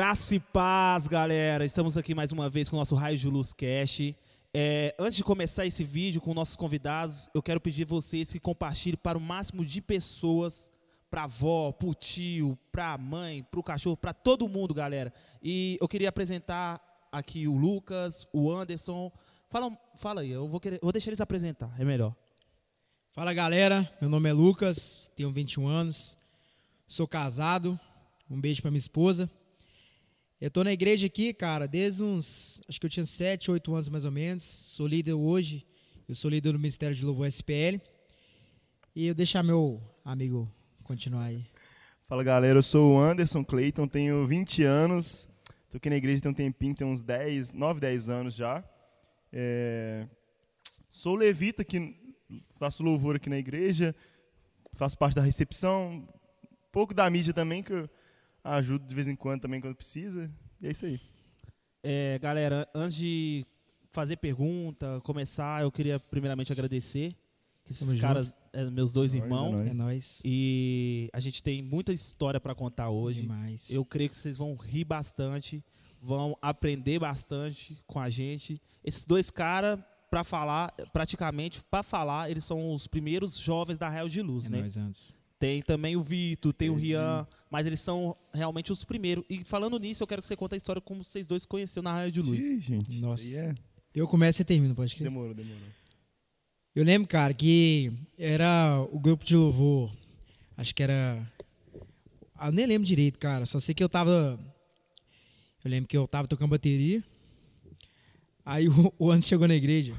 Graça e paz, galera. Estamos aqui mais uma vez com o nosso Raio de Luz Cash. É, antes de começar esse vídeo com nossos convidados, eu quero pedir vocês que compartilhem para o máximo de pessoas, para avó, para o tio, para a mãe, para o cachorro, para todo mundo, galera. E eu queria apresentar aqui o Lucas, o Anderson. Fala, fala aí, eu vou, querer, vou deixar eles apresentar, é melhor. Fala galera, meu nome é Lucas, tenho 21 anos, sou casado, um beijo pra minha esposa. Eu tô na igreja aqui, cara, desde uns, acho que eu tinha 7, 8 anos mais ou menos, sou líder hoje, eu sou líder do Ministério de Louvor SPL. E eu deixar meu amigo continuar aí. Fala galera, eu sou o Anderson Clayton, tenho 20 anos, tô aqui na igreja tem um tempinho, tem uns 10, 9, 10 anos já. É... Sou levita aqui faço louvor aqui na igreja, faço parte da recepção, pouco da mídia também, que eu ajudo de vez em quando também quando precisa. E é isso aí. É, galera, antes de fazer pergunta, começar, eu queria primeiramente agradecer. Esses Tamo caras, é, meus dois É nóis, irmãos. é nóis. É nóis. E a gente tem muita história para contar hoje. Demais. Eu creio que vocês vão rir bastante, vão aprender bastante com a gente. Esses dois caras, para falar, praticamente, para falar, eles são os primeiros jovens da Real de Luz, é né? nóis, antes. Tem também o Vitor, tem o. Rian, mas eles são realmente os primeiros. E falando nisso, eu quero que você conte a história como vocês dois se conheceram na Raio de Luz. Ih, gente. Nossa. aí é... Eu começo e termino, pode crer. Demorou, demorou. Eu lembro, cara, que era o grupo de louvor. Acho que era. Ah, Eu nem lembro direito, cara. Só sei que eu tava. Eu lembro que eu tava tocando bateria. Aí o, o Anderson chegou na igreja.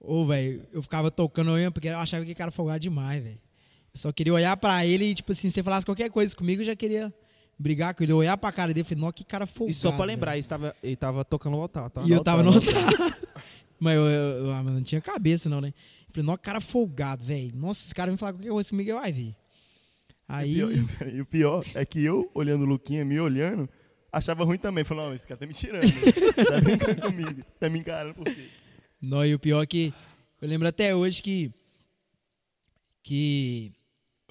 Ô, velho, eu ficava tocando olhando porque eu achava que o cara folgado demais, velho. Eu só queria olhar pra ele e, tipo assim, se você falasse qualquer coisa comigo, eu já queria brigar com ele. Eu olhar pra cara dele e falei, nossa, que cara folgado. E só pra velho." lembrar, ele tava, ele tava tocando o altar, tá? E eu tava no Altar, mas eu, eu- eu- ah, mas não tinha cabeça, não, né? Eu falei, nossa, cara folgado, velho. Nossa, esse cara vem falar qualquer coisa comigo, eu vai vir. Aí. E, o pior, e o pior é que eu, olhando o Luquinha, me olhando, achava ruim também. Falei, não, esse cara tá me tirando. tá brincando comigo. Tá me encarando por quê? Não, e o pior é que. Eu lembro até hoje que. Que.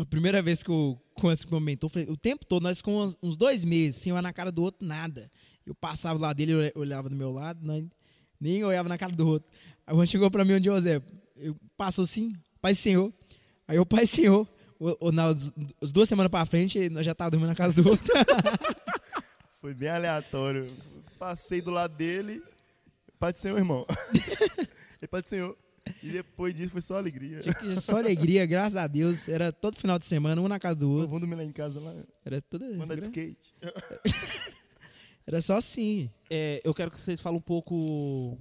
A primeira vez que o Quanto comentou, eu falei, o tempo todo, nós com uns, dois meses, sem olhar na cara do outro, nada. Eu passava lá dele, eu olhava do meu lado, nós nem olhava na cara do outro. Aí quando chegou pra mim onde José, eu passou assim, Pai Senhor. Aí o Pai Senhor, o, o, as duas semanas pra frente, nós já tava dormindo na casa do outro. Foi bem aleatório. Passei do lado dele. Pai do Senhor, irmão. e Pai do Senhor. E depois disso foi só alegria. Só alegria, graças a Deus. Era todo final de semana, um na casa do outro. Vamos dormir lá em casa lá. Era tudo. Mandar de skate. Era só assim. É, eu quero que vocês falem um pouco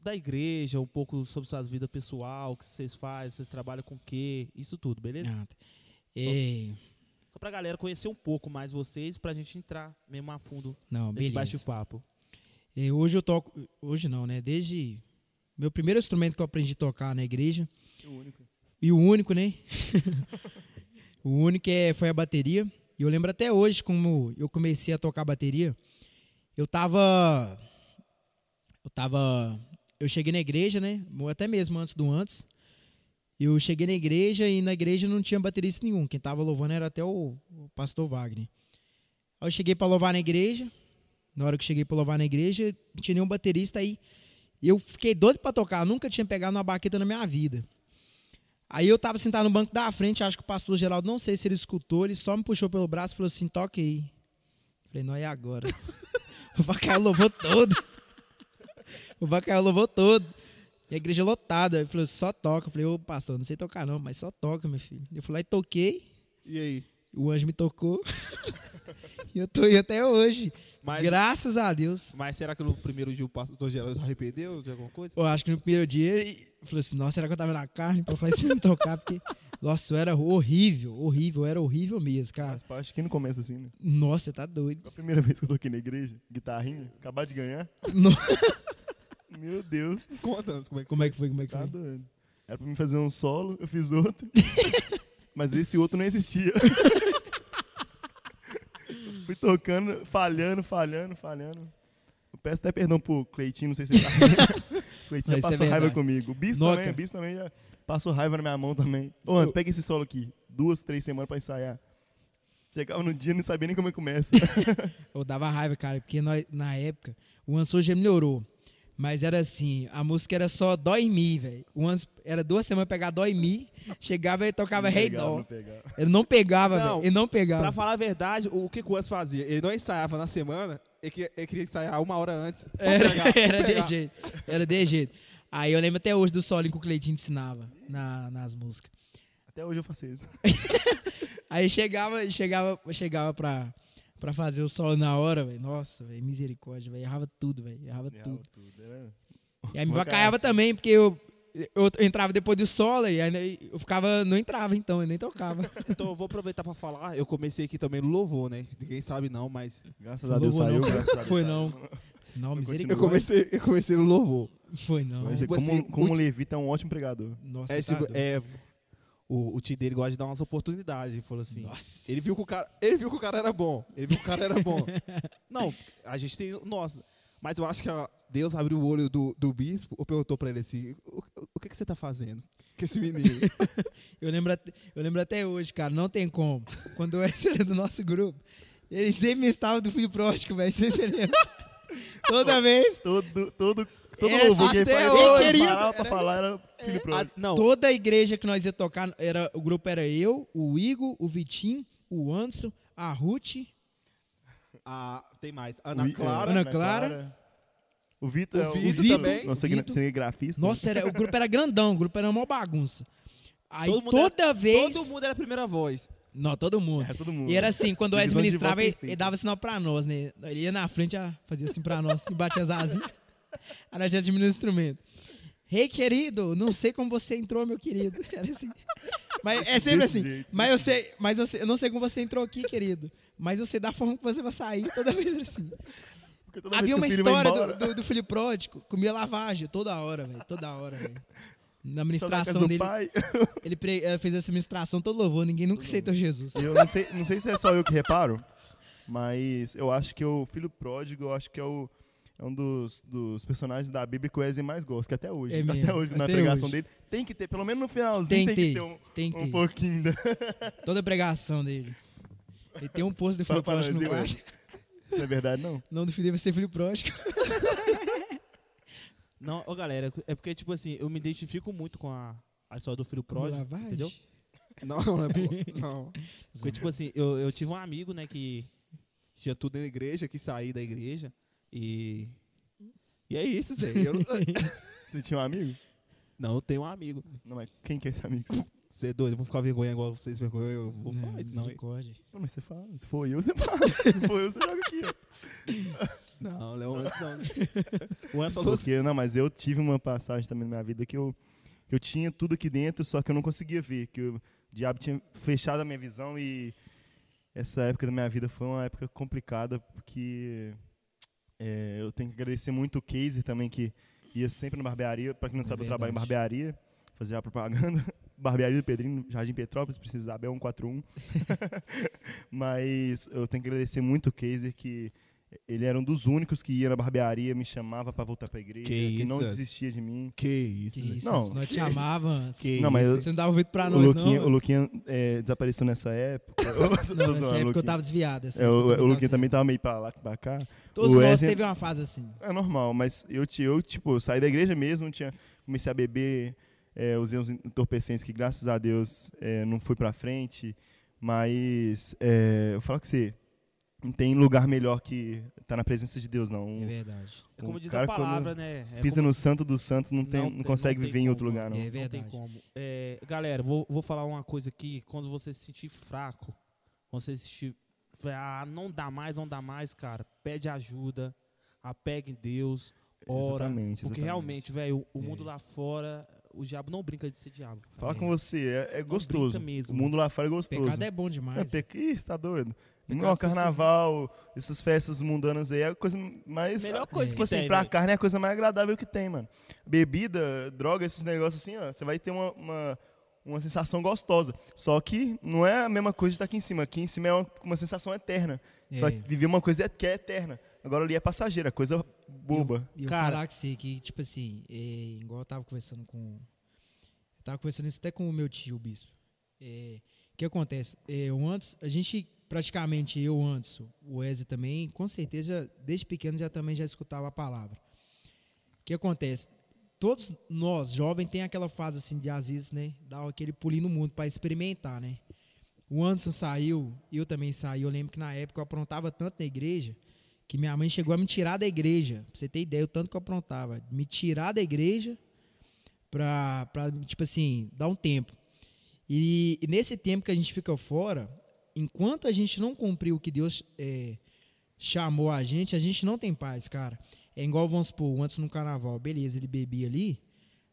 da igreja, um pouco sobre suas vidas pessoal, o que vocês fazem, vocês trabalham com o quê, isso tudo, beleza? Ah, é, Só pra galera conhecer um pouco mais vocês, pra gente entrar mesmo a fundo não, nesse bate-papo. É, hoje eu toco. Hoje não, né? Desde. Meu primeiro instrumento que eu aprendi a tocar na igreja. O único. E o único, né? o único é, foi a bateria. E eu lembro até hoje como eu comecei a tocar bateria. Eu tava. Eu tava. Eu cheguei na igreja, né? Ou Até mesmo antes do antes. Eu cheguei na igreja e na igreja não tinha baterista nenhum. Quem tava louvando era até o, o pastor Wagner. Aí eu cheguei pra louvar na igreja. Na hora que eu cheguei pra louvar na igreja, não tinha nenhum baterista aí. E eu fiquei doido pra tocar. Eu nunca tinha pegado uma baqueta na minha vida. Aí eu tava sentado no banco da frente, acho que o pastor Geraldo, não sei se ele escutou, ele só me puxou pelo braço e falou assim, toque aí. Falei, não é agora. o Vacaio louvou todo. o Vacaio louvou todo. E a igreja lotada. Ele falou, só toca. Eu falei, ô pastor, não sei tocar não, mas só toca, meu filho. Eu fui lá e toquei, E aí? o anjo me tocou. e eu tô aí até hoje. Mas, Graças a Deus. mas será que no primeiro dia o pastor Geraldo arrependeu de alguma coisa? Eu acho que no primeiro dia ele falou assim, nossa, será que eu tava na carne pra fazer isso me tocar? Porque, nossa, eu era horrível, horrível, eu era horrível mesmo, cara. Mas pá, acho que não começa assim, né? Nossa, você tá doido. Foi a primeira vez que eu tô aqui na igreja, guitarrinha, acabar de ganhar. No- Meu Deus. Conta antes como é que Como é que foi, como é que Tá foi? doido. Era pra mim fazer um solo, eu fiz outro. mas esse outro não existia. Fui tocando, falhando, falhando, falhando. Eu peço até perdão pro Cleitinho, não sei se ele tá Cleitinho já isso é passou raiva comigo. O Noca. também, o Bispo também já passou raiva na minha mão também. Ô, Hans, pega esse solo aqui. Duas, três semanas pra ensaiar. Chegava no dia e não sabia nem como é que começa. Eu dava raiva, cara, porque nós- na época o Anso já melhorou. Mas era assim, a música era só Dó em Mi, velho. Era duas semanas pegar Dó em Mi, chegava e tocava Rei pegava, Dó. não pegava. Ele não pegava, Não, velho. Ele não pegava. Pra falar a verdade, o que o Antes fazia? Ele não ensaiava na semana, ele queria, ele queria ensaiar uma hora antes. pra Era, pegar, pra era pegar. de jeito. Era de jeito. Aí eu lembro até hoje do solinho que o Cleitinho ensinava na- nas músicas. Até hoje eu faço isso. Aí chegava, chegava, chegava pra, pra fazer o solo na hora, velho. Nossa, velho, misericórdia, velho. Errava tudo, velho. Errava Errava tudo. tudo. Era... E aí me vacaiava caiaça. também, porque eu, eu entrava depois do solo e aí eu ficava, não entrava então, eu nem tocava. Então eu vou aproveitar pra falar. Eu comecei aqui também no louvor, né? Ninguém sabe não, mas. Graças a Deus saiu, não. graças a Deus Foi não. Não, Eu Eu misericórdia. comecei, eu comecei no louvor. Foi não. Mas como, assim, como o- Levita é um ótimo pregador. Nossa, É, tá tipo, é, o, o tio dele gosta de dar umas oportunidades. Ele falou assim. Nossa. Ele viu que o cara, ele viu que o cara era bom. Ele viu que o cara era bom. Não, a gente tem, nossa, mas eu acho que a- Deus abriu o olho do, do bispo e perguntou pra ele assim: "O, o- o que que você tá fazendo com esse menino?" Eu lembro, até- eu lembro até hoje, cara, não tem como. Quando eu era do nosso grupo, ele sempre estava do filho pródigo, velho. Não sei se você lembra. Toda vez, Todo, todo, todo Era louvor que ele até fazia, hoje, ele querido. parava pra Era- falar, era filho Ah, pródigo. não, toda a igreja que nós ia tocar, era, o grupo era eu, o Igor, o Vitinho, o Anderson, a Ruth. a- tem mais. Ana O I- Clara. Ana Clara. O Vitor O é Vitor Vitor, também. Nosso Vitor. cinegrafista. Nossa, era, o grupo era grandão, o grupo era uma bagunça. Aí Todo mundo toda vez. Todo mundo era a primeira voz. Não, todo mundo. É todo mundo. E era assim, quando o Wes ministrava, ele, ele dava sinal pra nós, né? Ele ia na frente, fazia assim pra nós, assim, batia as asinhas. Aí nós já diminuía o instrumento. Rei querido, não sei como você entrou, meu querido. Assim. Mas é sempre Desse assim. jeito. Mas eu sei, mas eu, sei, eu não sei como você entrou aqui, querido. Mas eu sei da forma que você vai sair, toda vez assim. Toda vez Havia o uma história do, do, do filho pródigo, comia lavagem toda hora, velho. Toda hora, velho. Na só na casa ministração do dele, ele eh, fez essa ministração todo louvor, ninguém nunca aceitou Jesus. Eu não sei, não sei se é só eu que reparo, mas eu acho que o filho pródigo, eu acho que é, o, é um dos, dos personagens da Bíblia que o Wesley mais gosta, que até hoje. É até hoje, na até pregação hoje. dele, tem que ter, pelo menos no finalzinho, Tem tem, que que ter, um, tem que um ter. pouquinho da. Toda a pregação dele. Ele tem um posto de Fala filho pra pródigo no quarto. Isso não é verdade, não? O nome do filho deve ser filho pródigo. Não, ô galera, é porque, tipo assim, eu me identifico muito com a, a história do filho pródigo, Lavagem. entendeu? Não, não é boa, não. Porque, tipo assim, eu, eu tive um amigo, né, que tinha tudo na igreja, que saí da igreja, e... E é isso, Zé. Eu, Você tinha um amigo? não, eu tenho um amigo. Não, mas quem que é esse amigo? Você é doido, eu vou ficar vergonha igual vocês vergonha, eu vou Não, falar isso, não. misericórdia. Não, mas você fala. Se for eu, você fala. Se for eu, você joga aqui, ó. Não, Léo, antes não. O Antes falou assim, não, mas eu tive uma passagem também na minha vida que eu, que eu tinha tudo aqui dentro, só que eu não conseguia ver. Que o diabo tinha fechado a minha visão e essa época da minha vida foi uma época complicada, porque é, eu tenho que agradecer muito o Kaiser também, que ia sempre na barbearia. Para quem não É sabe, eu trabalho em verdade. barbearia, fazer já propaganda. Barbearia do Pedrinho, Jardim Petrópolis, precisa Isabel 141. Mas eu tenho que agradecer muito o Kaiser, que ele era um dos únicos que ia na barbearia, me chamava para voltar para a igreja, Que que, não desistia de mim. que isso, Que isso, Não. nós te amava. Que Não, mas isso, eu- Você não dava ouvido pra o nós, Luquinha, não. o Luquinha é, desapareceu nessa época. Não, nessa época eu Luquinha. tava desviado. É, eu o, o Luquinha também tava meio pra lá, pra cá. Todos o nós Wesley- teve uma fase assim. É normal, mas eu, eu tipo, eu saí da igreja mesmo, tinha, comecei a beber, é, usei uns entorpecentes que, graças a Deus, é, não fui pra frente. Mas, é, eu falo que você não tem lugar melhor que estar na presença de Deus, não. É Um, verdade. É como diz cara a palavra, né? É pisa como- no santo dos santos, não, tem, não, tem- consegue tem viver em outro como, lugar, não. É Não tem verdade. como. É, galera, vou, vou falar uma coisa aqui. Quando você se sentir fraco, quando você se sentir. Ah, não dá mais, não dá mais, cara. Pede ajuda. Apega em Deus. Ora. Exatamente, Porque exatamente. realmente, velho, o É. mundo lá fora, o diabo não brinca de ser diabo. Fala É. com você, é, é gostoso. brinca mesmo. O mundo lá fora é gostoso. Pecado é bom demais. É, peca... Ih, você tá doido? Não, carnaval, essas festas mundanas aí é a coisa mais. Melhor coisa tipo que assim, tem, pra velho. carne é a coisa mais agradável que tem, mano. Bebida, droga, esses negócios assim, ó. Você vai ter uma, uma, uma sensação gostosa. Só que não é a mesma coisa de estar aqui em cima. Aqui em cima é uma, uma sensação eterna. Você É. vai viver uma coisa que é eterna. Agora ali é passageira, coisa boba. E eu Cara- falar que você que, tipo assim, é, igual eu tava conversando com. Eu tava conversando isso até com o meu tio, o bispo. É, o que acontece? É, o antes, a gente praticamente, eu antes, o Wesley também, com certeza, desde pequeno já também já escutava a palavra. O que acontece? Todos nós, jovens, tem aquela fase assim de às vezes, né, dar aquele pulinho no mundo para experimentar, né? O Anderson saiu, eu também saí. Eu lembro que na época eu aprontava tanto na igreja que minha mãe chegou a me tirar da igreja. Pra você ter ideia, o tanto que eu aprontava. Me tirar da igreja pra, pra tipo assim, dar um tempo. E, e nesse tempo que a gente fica fora, enquanto a gente não cumprir o que Deus é, chamou a gente, a gente não tem paz, cara. É igual, vamos supor, antes no carnaval, beleza, ele bebia ali,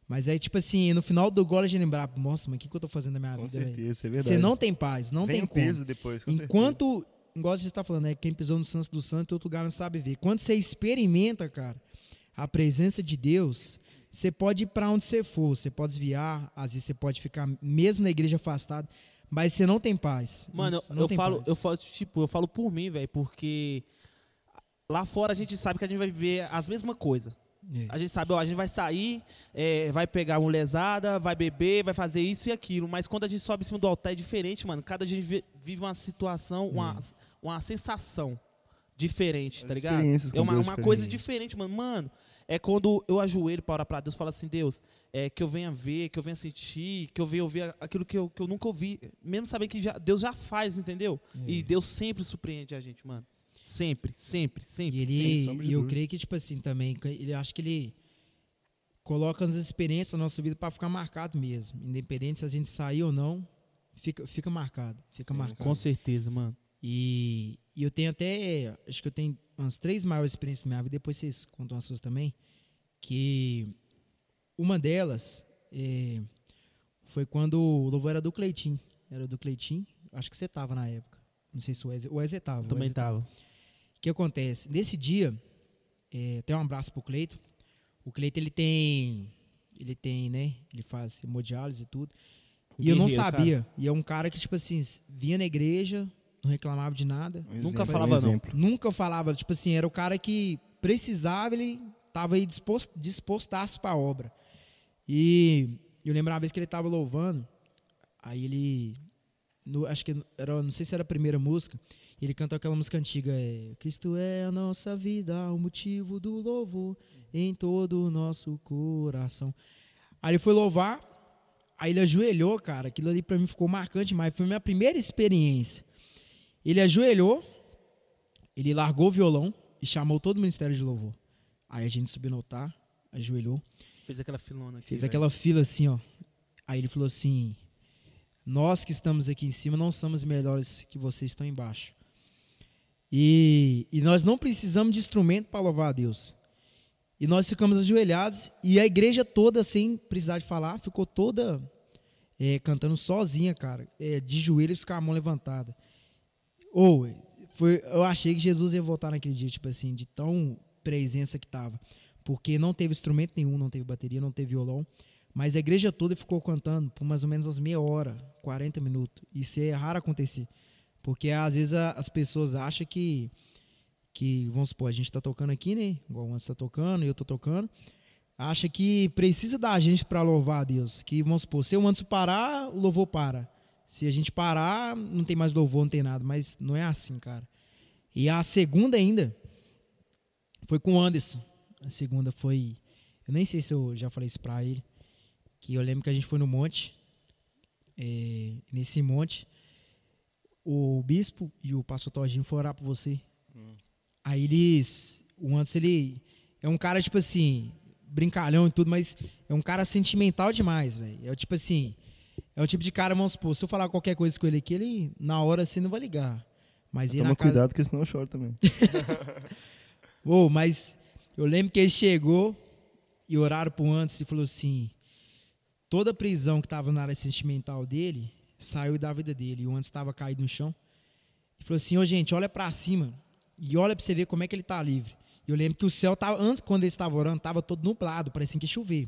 mas aí, tipo assim, no final do gol a gente lembrar, nossa, mas o que, que eu tô fazendo na minha Com vida? velho? certeza, isso é verdade. Você não tem paz, não Vem tem como. peso depois, com Enquanto, igual você está falando, né? Quem pisou no Santos do Santo, outro lugar não sabe ver. Quando você experimenta, cara, a presença de Deus, você pode ir para onde você for, você pode desviar, às vezes você pode ficar mesmo na igreja afastado, mas você não tem paz. Mano, eu tem falo, paz. eu falo, tipo, eu falo por mim, velho, porque lá fora a gente sabe que a gente vai viver as mesmas coisas. É. A gente sabe, ó, a gente vai sair, é, vai pegar uma lesada, vai beber, vai fazer isso e aquilo. Mas quando a gente sobe em cima do altar é diferente, mano. Cada dia vi- vive uma situação, uma, uma sensação diferente, tá ligado? É uma, uma coisa diferente, mano. Mano, é quando eu ajoelho para orar pra Deus, falo assim, Deus, é, que eu venha ver, que eu venha sentir, que eu venha ouvir aquilo que eu, que eu nunca ouvi. Mesmo sabendo que já, Deus já faz, entendeu? É. E Deus sempre surpreende a gente, mano. Sempre, sempre, sempre. E ele, e eu creio que, tipo assim, também, ele acho que ele coloca as experiências na nossa vida para ficar marcado mesmo. Independente se a gente sair ou não, fica, fica marcado. Fica Sim, marcado. Com certeza, mano. E, e eu tenho até, acho que eu tenho umas três maiores experiências na minha vida, depois vocês contam as suas também, que uma delas é, foi quando o louvor era do Cleitinho, era do Cleitinho, acho que você tava na época, não sei se o Wesley, o Wesley tava. o Também Wesley tava. O que acontece? Nesse dia, é, até um abraço pro Cleito. O Cleito ele tem, ele tem, né? Ele faz hemodiálise e tudo. E eu não Guerreiro, sabia. E é um cara que tipo assim vinha na igreja, não reclamava de nada, Um Nunca exemplo, falava um não. nunca falava. Tipo assim, era o cara que precisava, ele tava aí disposto, dispostaço para a obra. E eu lembro uma vez que ele tava louvando, aí ele, no- acho que era, não sei se era a primeira música, ele cantou aquela música antiga, é, Cristo é a nossa vida, o motivo do louvor em todo o nosso coração. Aí ele foi louvar, aí ele ajoelhou, cara, aquilo ali pra mim ficou marcante, mas foi a minha primeira experiência. Ele ajoelhou, ele largou o violão e chamou todo o ministério de louvor. Aí a gente subiu no altar, ajoelhou, Fez aquela filona aqui. fez velho. aquela fila assim, ó. Aí ele falou assim: Nós que estamos aqui em cima não somos melhores que vocês estão embaixo. E, e nós não precisamos de instrumento para louvar a Deus. E nós ficamos ajoelhados e a igreja toda, sem precisar de falar, ficou toda é, cantando sozinha, cara, é, de joelhos com a mão levantada. Ou foi, eu achei que Jesus ia voltar naquele dia, tipo assim, de tão presença que tava, porque não teve instrumento nenhum, não teve bateria, não teve violão, mas a igreja toda ficou cantando por mais ou menos umas meia hora, 40 minutos. Isso é raro acontecer, porque às vezes a- as pessoas acham que que, vamos supor, a gente tá tocando aqui, né? Igual o Anderson tá tocando eu tô tocando. Acha que precisa da gente para louvar a Deus. Que, vamos supor, se o Anderson parar, o louvor para. Se a gente parar, não tem mais louvor, não tem nada. Mas não é assim, cara. E a segunda ainda foi com o Anderson. A segunda foi. Eu nem sei se eu já falei isso pra ele. Que eu lembro que a gente foi no monte. é, nesse monte, o bispo e o pastor Todinho foram orar por você. Aí eles. O Anderson, ele é um cara, tipo assim, brincalhão e tudo, mas é um cara sentimental demais, velho. É tipo assim. É o tipo de cara, vamos supor, se eu falar qualquer coisa com ele aqui, ele, na hora assim, não vai ligar. Mas ele Toma casa. cuidado, porque senão eu choro também. Ô, mas eu lembro que ele chegou e oraram pro antes e falou assim: toda a prisão que estava na área sentimental dele saiu da vida dele. E o antes estava caído no chão. E falou assim: Ô, gente, olha para cima e olha para você ver como é que ele tá livre. E eu lembro que o céu tava, antes, quando ele estava orando, estava todo nublado, parecia que ia chover.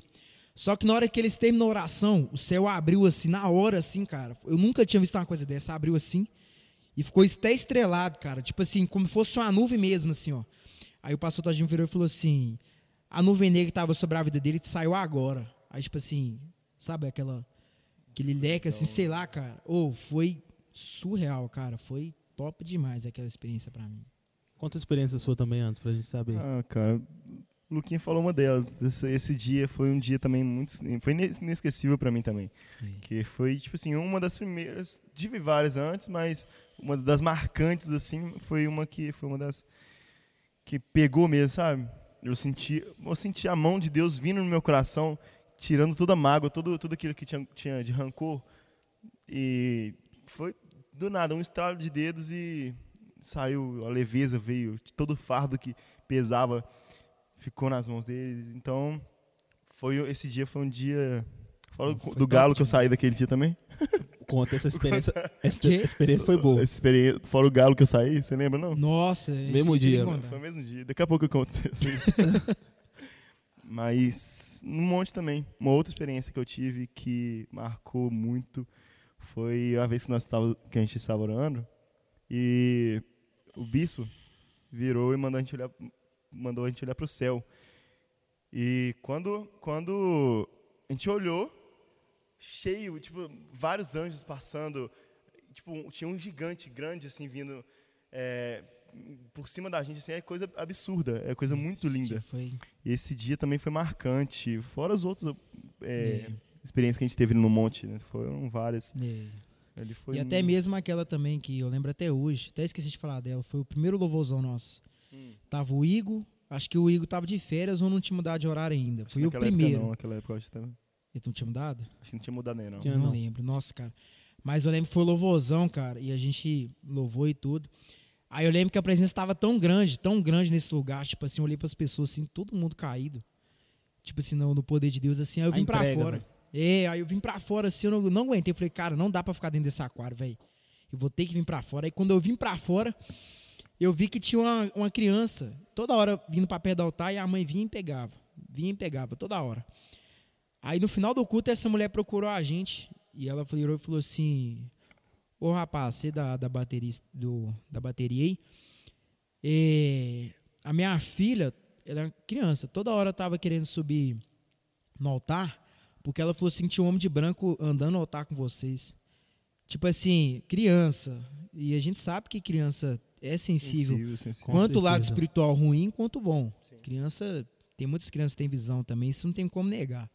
Só que na hora que eles terminou a oração, o céu abriu assim, na hora, assim, cara. Eu nunca tinha visto uma coisa dessa. Abriu assim e ficou até estrelado, cara. Tipo assim, como se fosse uma nuvem mesmo, assim, ó. Aí o pastor Todinho virou e falou assim: a nuvem negra que estava sobre a vida dele saiu agora. Aí, tipo assim, sabe aquela. Aquele leque, assim, sei lá, cara. Ou foi surreal, cara. Foi top demais aquela experiência pra mim. Conta a experiência sua também antes, pra gente saber. Ah, cara, Luquinha falou uma delas. Esse, esse dia foi um dia também muito. Foi ine- inesquecível pra mim também. Sim. Que foi, tipo assim, uma das primeiras. Tive várias antes, mas uma das marcantes, assim, foi uma que foi uma das. que pegou mesmo, sabe? Eu senti, eu senti a mão de Deus vindo no meu coração, tirando toda a mágoa, tudo, tudo aquilo que tinha, tinha de rancor. E foi do nada, um estralo de dedos e saiu, a leveza veio, todo o fardo que pesava ficou nas mãos dele. Então, foi esse dia foi um dia. Fala do top galo que eu saí daquele dia também. Conta essa experiência. Essa experiência foi boa. Essa experiência, fora o galo que eu saí, você lembra não? Nossa, Mesmo dia, que né? contar. Foi o mesmo dia. Daqui a pouco eu conto pra vocês. Mas num monte também. Uma outra experiência que eu tive que marcou muito foi a vez que nós tava, que a gente estava orando e o bispo virou e mandou a gente olhar mandou a gente olhar para o céu. E quando quando a gente olhou cheio, tipo, vários anjos passando, tipo, tinha um gigante grande assim vindo é, por cima da gente, assim, é coisa absurda, é coisa muito linda. Esse dia também foi marcante, fora as outras é, é, experiências que a gente teve no monte, né? Foram várias. é. Ele foi E até mesmo aquela também que eu lembro até hoje, até esqueci de falar dela, foi o primeiro louvorzão nosso. Tava o Igor, acho que o Igor tava de férias ou não tinha mudado de horário ainda. Acho Foi o naquela época primeiro. não, naquela época eu acho que, tava- Ele não tinha mudado? acho que não tinha mudado nem, não. Não, não. lembro. Nossa, cara. Mas eu lembro que foi louvorzão, cara, e a gente louvou e tudo. Aí eu lembro que a presença estava tão grande, tão grande nesse lugar, tipo assim, eu olhei para as pessoas assim, todo mundo caído. Tipo assim, no, no poder de Deus, assim, aí eu vim pra entrega, fora. velho. É, aí eu vim pra fora, assim, eu não, não aguentei. Eu falei, cara, não dá pra ficar dentro desse aquário, velho. Eu vou ter que vir pra fora. Aí quando eu vim pra fora, eu vi que tinha uma, uma criança, toda hora vindo pra perto do altar, e a mãe vinha e pegava. Vinha e pegava, toda hora. Aí no final do culto, essa mulher procurou a gente. E ela virou e falou assim: Ô rapaz, você da, da, bateria, do, da bateria aí? A minha filha, ela é criança, toda hora tava querendo subir no altar, porque ela falou assim: tinha um homem de branco andando no altar com vocês. Tipo assim, criança. E a gente sabe que criança é sensível. sensível. Com quanto o lado espiritual ruim, quanto o bom. Criança, tem muitas crianças que têm visão também, isso não tem como negar.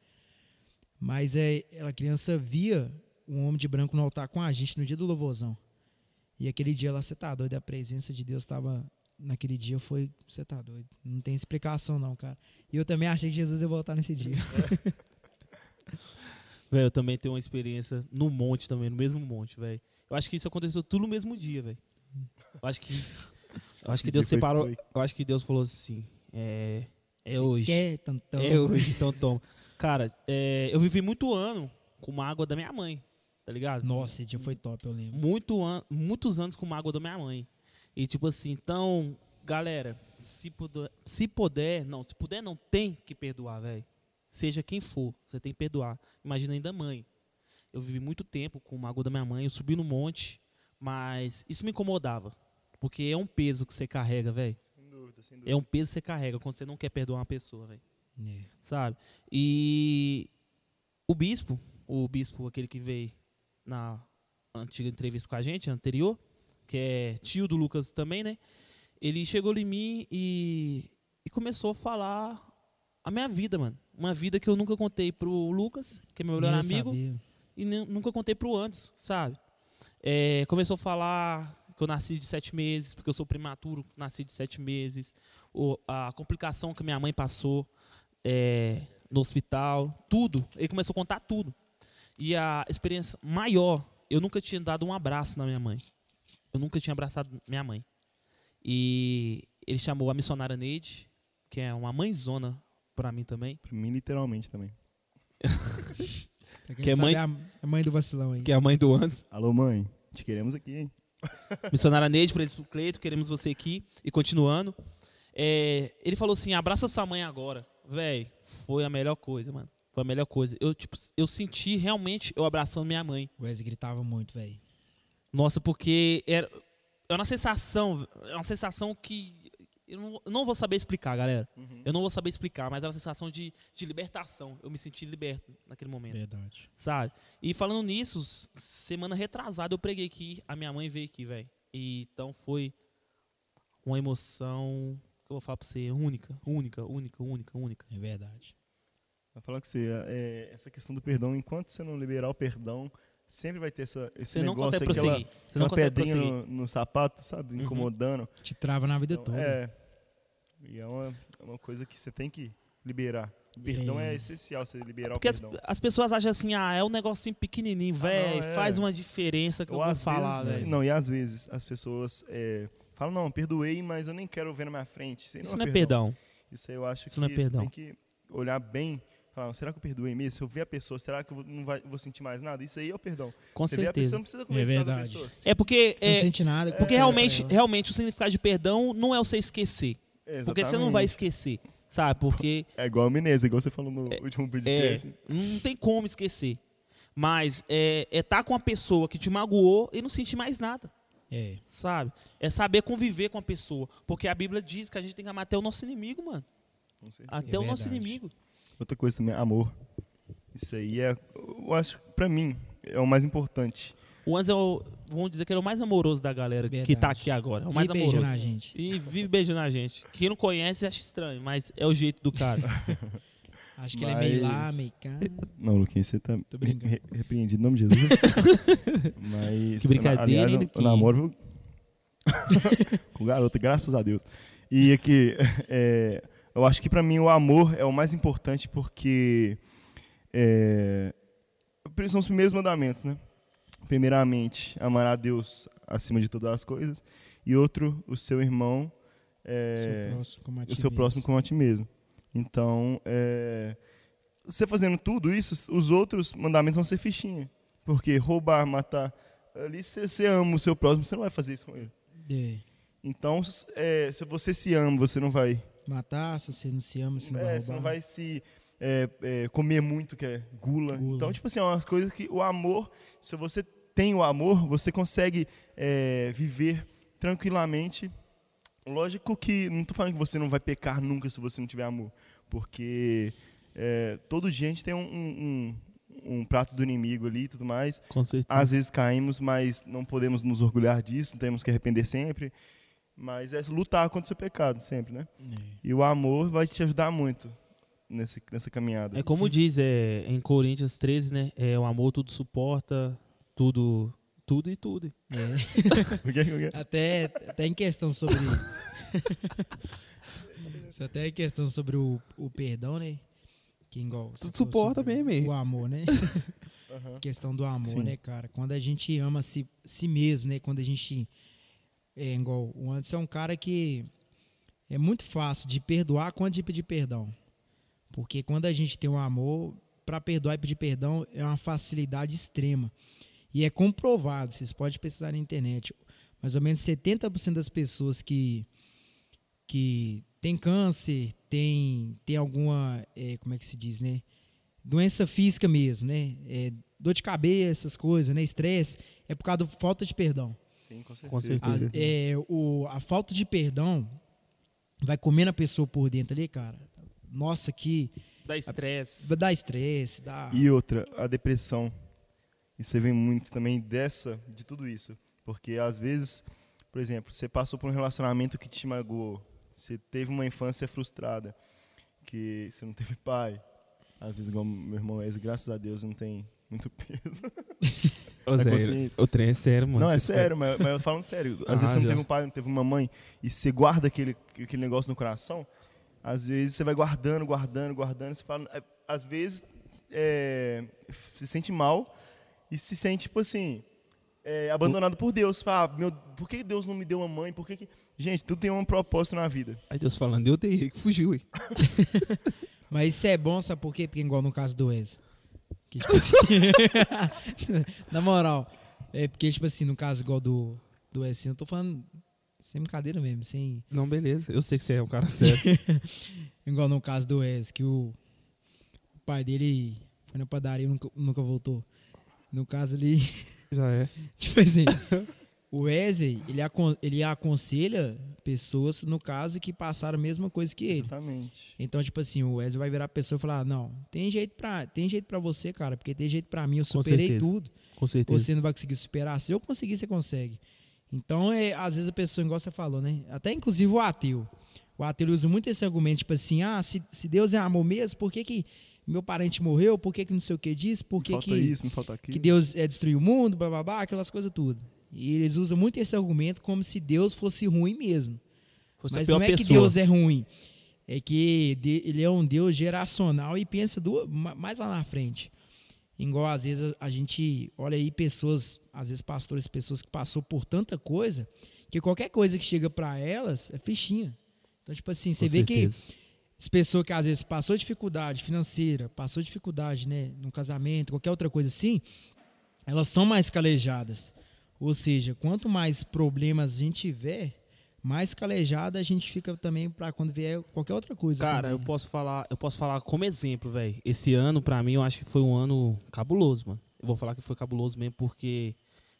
Mas é, a criança via um homem de branco no altar com a gente no dia do louvorzão. E aquele dia lá, você tá doido, a presença de Deus estava naquele dia foi, você tá doido. Não tem explicação não, cara. E eu também achei que Jesus ia voltar nesse dia. Velho, eu também tenho uma experiência no monte também, no mesmo monte, velho. Eu acho que isso aconteceu tudo no mesmo dia, velho. Eu acho que. Eu acho que Deus separou. foi. Eu acho que Deus falou assim. É. É Você hoje. Quer, tantão? É hoje, então toma. Cara, é, eu vivi muito ano com uma água da minha mãe, tá ligado? Nossa, esse dia foi top, eu lembro. Muito an muitos anos com uma água da minha mãe. E tipo assim, então, galera, se puder, se puder, não, se puder não, tem que perdoar, velho. Seja quem for, você tem que perdoar. Imagina ainda a mãe. Eu vivi muito tempo com uma água da minha mãe, eu subi no monte, mas isso me incomodava. Porque é um peso que você carrega, velho. Sem dúvida, sem dúvida. É um peso que você carrega quando você não quer perdoar uma pessoa, velho É. sabe? E o bispo, o bispo aquele que veio na antiga entrevista com a gente, anterior, que é tio do Lucas também, né? Ele chegou em mim e, e começou a falar a minha vida, mano. Uma vida que eu nunca contei pro Lucas, que é meu melhor eu amigo, sabia. e nunca contei pro Anderson, sabe? É, começou a falar que eu nasci de sete meses, porque eu sou prematuro, nasci de sete meses, o- a complicação que minha mãe passou é, no hospital, tudo. Ele começou a contar tudo. E a experiência maior, eu nunca tinha dado um abraço na minha mãe. Eu nunca tinha abraçado minha mãe. E ele chamou a missionária Neide, que é uma mãezona para mim também. Pra mim, literalmente também. Pra quem Que é mãe- é a, é a mãe do vacilão aí. Que é a mãe do Anderson. Alô, mãe. Te queremos aqui, hein? Missionária Neide, Presidente Cleito, queremos você aqui. E continuando. É, ele falou assim: abraça sua mãe agora. Véi, foi a melhor coisa, mano. Foi a melhor coisa. Eu, tipo, eu senti realmente eu abraçando minha mãe. O Wesley gritava muito, velho. Nossa, porque era, é uma sensação, é uma sensação que eu não, eu não vou saber explicar, galera. Eu não vou saber explicar, mas era uma sensação de, de libertação. Eu me senti liberto naquele momento, Verdade. sabe? E falando nisso, semana retrasada eu preguei aqui, a minha mãe veio aqui, velho. Então foi uma emoção que eu vou falar pra você, única, única, única, única, única. É verdade. Vou falar com você, é, essa questão do perdão, enquanto você não liberar o perdão, sempre vai ter essa, esse Você negócio, aquela, prosseguir. Você não aquela pedrinha no, no sapato, sabe? Uhum. Incomodando. Te trava na vida Então, toda. é. E é uma, é uma coisa que você tem que liberar. O perdão é, É. essencial, você liberar Porque o as, perdão. as pessoas acham assim, ah, é um negocinho pequenininho, velho, é. faz uma diferença que eu Ou vou falar, vezes, velho. Não, e às vezes as pessoas é, falam, não, perdoei, mas eu nem quero ver na minha frente. Isso, Isso não é perdão. Isso aí eu acho Isso que não é você perdão. tem que olhar bem. Falar, será que eu perdoei mesmo? Se eu ver a pessoa, será que eu não vai, vou sentir mais nada? Isso aí é o perdão. Com você vê a pessoa, certeza. não precisa conversar com a verdade. pessoa. É porque, Você não é, sente nada. porque conversa realmente, realmente o significado de perdão não é você esquecer. Porque você não vai Exatamente. esquecer, sabe? Porque É igual a amnésia, igual você falou no último é, podcast. não tem como esquecer. Mas é estar com uma pessoa que te magoou e não sentir mais nada, É. sabe? É saber conviver com a pessoa. Porque a Bíblia diz que a gente tem que amar até o nosso inimigo, mano. Com certeza. Até o nosso inimigo. Outra coisa também, amor. Isso aí é, eu acho, pra mim, é o mais importante. O Anz é o, vamos dizer que ele é o mais amoroso da galera que Verdade. tá aqui agora. É o mais E beijando amoroso. a gente. E vive beijando a gente. Quem não conhece acha estranho, mas é o jeito do cara. Acho que ele é meio lá, Mas- meio cá. Não, Luquinhas, você tá Tô brincando. re- repreendido em nome de Jesus. Mas, Que brincadeira, aliás, hein, Luquinhas? namoro com garota, graças a Deus. E aqui, é, eu acho que pra mim o amor é o mais importante porque é, são os primeiros mandamentos, né? Primeiramente, amar a Deus acima de todas as coisas. E outro, o seu irmão, é, seu próximo como a o seu próximo como a ti mesmo. Então, é, você fazendo tudo isso, os outros mandamentos vão ser fichinha. Porque roubar, matar, ali você, você ama o seu próximo, você não vai fazer isso com ele. É. Então, é, se você se ama, você não vai, Matar, se você não se ama, você não é, vai você não roubar. vai se é, é, comer muito, que é gula. Gula. Então, tipo assim, é umas coisas que o amor, se você tem o amor, você consegue é, viver tranquilamente. Lógico que não tô falando que você não vai pecar nunca se você não tiver amor, porque é, todo dia a gente tem um, um- um- um prato do inimigo ali e tudo mais. Com certeza. Às vezes caímos, mas não podemos nos orgulhar disso, temos que arrepender sempre. Mas é lutar contra o seu pecado sempre, né? É. E o amor vai te ajudar muito nesse, nessa caminhada. É como Sim. diz é, em Coríntios 13, né? É, o amor tudo suporta, tudo, tudo e tudo. É. Até, até em questão sobre. Até em questão sobre o, o perdão, né? Que igual. Tudo suporta mesmo, O amor, né? Aham. questão do amor, Sim. né, cara? Quando a gente ama si, si mesmo, né? Quando a gente. É igual. O Anderson é um cara que é muito fácil de perdoar quando de pedir perdão. Porque quando a gente tem um amor, para perdoar e pedir perdão é uma facilidade extrema. E é comprovado, vocês podem pesquisar na internet. Mais ou menos 70% das pessoas que, que tem câncer, tem, tem alguma, é, como é que se diz, né? Doença física mesmo, né? É, dor de cabeça, essas coisas, né? Estresse, é por causa da falta de perdão. Sim, com certeza. Com certeza. A, é, o, a falta de perdão vai comendo a pessoa por dentro ali, cara. Nossa, que Dá estresse. dá estresse, dá. E outra, a depressão. E você vem muito também dessa, de tudo isso. Porque às vezes, por exemplo, você passou por um relacionamento que te magoou. Você teve uma infância frustrada. Que você não teve pai. Às vezes, igual meu irmão Ezio, graças a Deus, não tem muito peso. Ô, na Zé, o trem é sério, mano. Não, é sério, mas, mas eu falando sério. Às Ah, vezes você não já. teve um pai, não teve uma mãe, e você guarda aquele, aquele negócio no coração, às vezes você vai guardando, guardando, guardando, você fala, é, às vezes é, se sente mal e se sente, tipo assim, é, abandonado por Deus. Fala, ah, meu, por que Deus não me deu uma mãe? Por que que... Gente, tudo tem um propósito na vida. Aí Deus falando, eu dei, ele que fugiu, hein? Mas isso é bom, sabe por quê? Porque igual no caso do Ezio. Que, tipo assim, Na moral, é porque, tipo assim, no caso igual do, do assim, eu tô falando sem brincadeira mesmo, sem. Não, beleza. Eu sei que você é um cara sério. Igual no caso do Ezio, que o, o pai dele foi na padaria e nunca, nunca voltou. No caso ali, Já é. tipo assim, o Wesley, ele, acon- ele aconselha pessoas, no caso, que passaram a mesma coisa que ele. Exatamente. Então, tipo assim, o Wesley vai virar a pessoa e falar: Não, tem jeito pra, tem jeito pra você, cara, porque tem jeito pra mim, eu Com superei certeza. tudo. Com certeza. Você não vai conseguir superar. Se eu conseguir, você consegue. Então, é, às vezes a pessoa, igual você falou, né? Até inclusive o ateu. O ateu usa muito esse argumento, tipo assim, ah, se, se Deus é amor mesmo, por que, que meu parente morreu? Por que, que não sei o que diz? Por Me que, falta que, isso, me falta aquilo. que Deus é destruir o mundo, blá, blá, blá, aquelas coisas tudo. E eles usam muito esse argumento como se Deus fosse ruim mesmo. Fosse Mas não é que pessoa. Deus é ruim. É que ele é um Deus geracional e pensa do, ma- mais lá na frente. Igual às vezes a, gente olha aí pessoas, às vezes pastores, pessoas que passou por tanta coisa, que qualquer coisa que chega pra elas é fichinha. Então, tipo assim, você Com vê que certeza. as pessoas que às vezes passou dificuldade financeira, passou dificuldade, né, no casamento, qualquer outra coisa assim, elas são mais calejadas. Ou seja, quanto mais problemas a gente tiver, mais calejada a gente fica também para quando vier qualquer outra coisa. Cara, também, eu posso falar, eu posso falar como exemplo, velho. Esse ano pra mim eu acho que foi um ano cabuloso, mano. Eu vou falar que foi cabuloso mesmo porque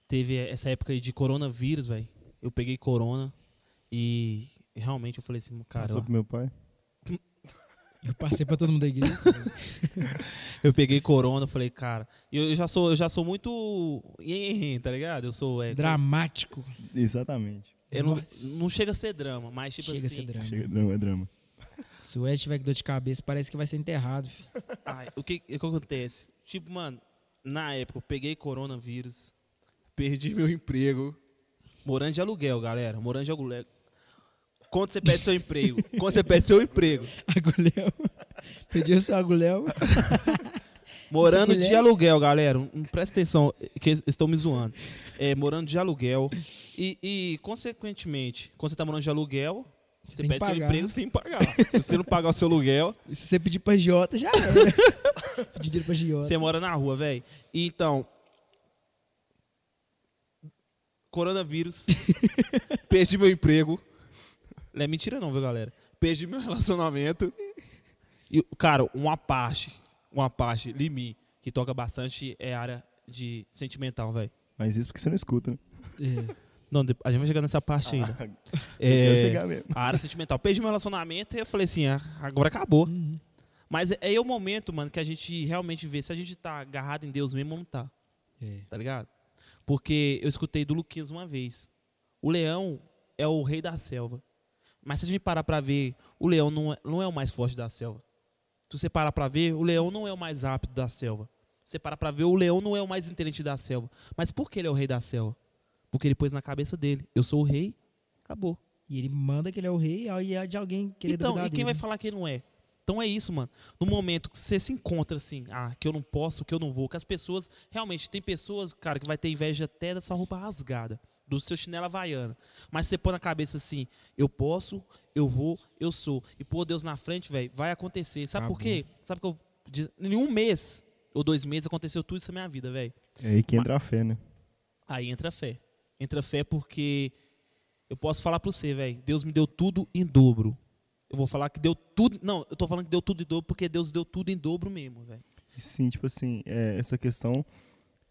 teve essa época aí de coronavírus, velho. Eu peguei corona e realmente eu falei assim, cara, Passou pro meu pai. Eu passei para todo mundo da igreja. eu peguei corona, eu falei, cara, eu, eu já sou, eu já sou muito tá ligado? Eu sou é, Dramático. Exatamente. Eu não, não chega a ser drama, mas tipo Chega a assim, ser drama. Chega, não, é drama. Se o Ed tiver com dor de cabeça, parece que vai ser enterrado. filho. Ai, o, que, o que acontece? Tipo, mano, na época eu peguei coronavírus, perdi meu emprego, morando de aluguel, galera, morando de aluguel. Quando você perde seu emprego? Quando você perde seu emprego? Agulhão. Pediu seu agulhão. Morando de aluguel, galera. Não presta atenção, que eles estão me zoando. É, morando de aluguel. E, e, consequentemente, quando você tá morando de aluguel, você, que perde seu emprego, você tem que pagar. Se você não pagar o seu aluguel, E se você pedir pra Giota, já era. Pedir dinheiro pra Giota. Você mora na rua, velho. Então. Coronavírus. perdi meu emprego. Não é mentira, não, viu, galera? Perdi meu relacionamento. E, cara, uma parte. Uma parte, Limi, que toca bastante, é área de sentimental, velho. Mas isso porque você não escuta, né? É. Não, a gente vai chegar nessa parte ainda. Eu É, chegar mesmo. a área sentimental. Perdi meu relacionamento e eu falei assim, ah, agora acabou. Uhum. Mas é, é o momento, mano, que a gente realmente vê se a gente tá agarrado em Deus mesmo ou não tá. É. tá ligado? Porque eu escutei do Luquinhas uma vez. O leão é o rei da selva. Mas se a gente parar pra ver, o leão não é, não é o mais forte da selva. Se você parar pra ver, o leão não é o mais rápido da selva. Se você parar pra ver, o leão não é o mais inteligente da selva. Mas por que ele é o rei da selva? Porque ele pôs na cabeça dele, eu sou o rei, acabou. E ele manda que ele é o rei e é de alguém querer Então, duvidar e quem dele. vai falar que ele não é? Então é isso, mano. No momento que você se encontra assim, ah, que eu não posso, que eu não vou, que as pessoas, realmente, tem pessoas, cara, que vai ter inveja até da sua roupa rasgada, do seu chinelo havaiana. Mas você põe na cabeça assim, eu posso, eu vou, eu sou. E pôr Deus na frente, velho, vai acontecer. Sabe por Acabou. quê? Sabe que eu. Em um mês ou dois meses aconteceu tudo isso na minha vida, velho. É aí que entra a fé, né? Aí entra a fé. Entra a fé porque eu posso falar pra você, velho. Deus me deu tudo em dobro. Eu vou falar que deu tudo. Não, eu tô falando que deu tudo em dobro porque Deus deu tudo em dobro mesmo, velho. Sim, tipo assim, é, essa questão.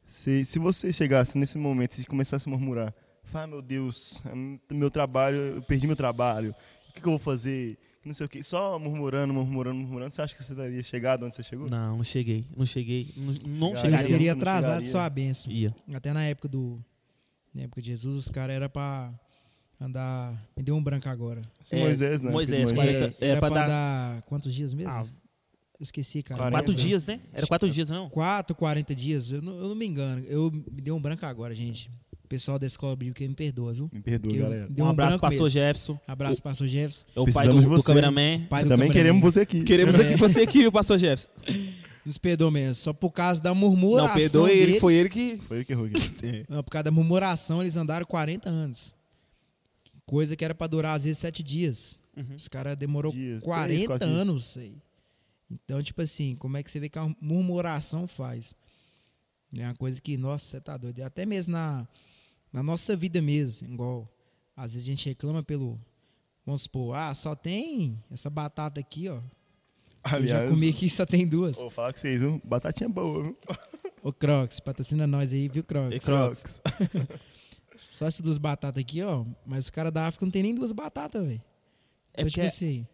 Se, se você chegasse nesse momento e começasse a murmurar, fala, ah, meu Deus, é meu trabalho, eu perdi meu trabalho, o que, que eu vou fazer? Não sei o que, só murmurando, murmurando, murmurando, você acha que você teria chegado onde você chegou? Não, não cheguei. Não cheguei. Não, não Chegaria. Deus chegaria. teria atrasado chegaria. sua bênção. Ia. Até na época do. Na época de Jesus, os caras eram pra andar. Me deu um branco agora. É, Moisés, né? Moisés, quarenta- é, era pra pra, dar- dar... Quantos dias mesmo? Ah, Eu esqueci, cara. Quarenta. quatro dias, né? Era quatro dias, não? 4, 40 dias. Eu não, eu não me engano. Eu me deu um branco agora, gente. O pessoal da escola bíblica me perdoa, viu? Me perdoa, Que eu- galera. deu um abraço, branco pastor mesmo. Jefferson. Abraço, pastor Jefferson. É o pai do, do cameraman. Pai do Também cameraman. queremos você aqui. Queremos É. aqui você aqui, o pastor Jefferson. Nos perdoa mesmo. Só por causa da murmuração. Não, perdoe ele, deles. foi ele que. Foi ele que errou aqui. Não, por causa da murmuração, eles andaram 40 anos. Coisa que era pra durar, às vezes, 7 dias. Uhum. Os caras demorou Dias, três, 40 quatro dias. anos. Aí. Então, tipo assim, como é que você vê que a murmuração faz? É uma coisa que, nossa, você tá doido. Até mesmo na, na nossa vida mesmo, igual, às vezes a gente reclama pelo, vamos supor, ah, só tem essa batata aqui, ó. eu já Aliás, comi aqui, só tem duas. vou falar com vocês, viu? Batatinha boa, viu? Ô, Crocs, patrocina nós aí, viu, Crocs? E Crocs. Só essas duas batatas aqui, ó. Mas o cara da África não tem nem duas batatas, velho. É Então, porque tipo assim,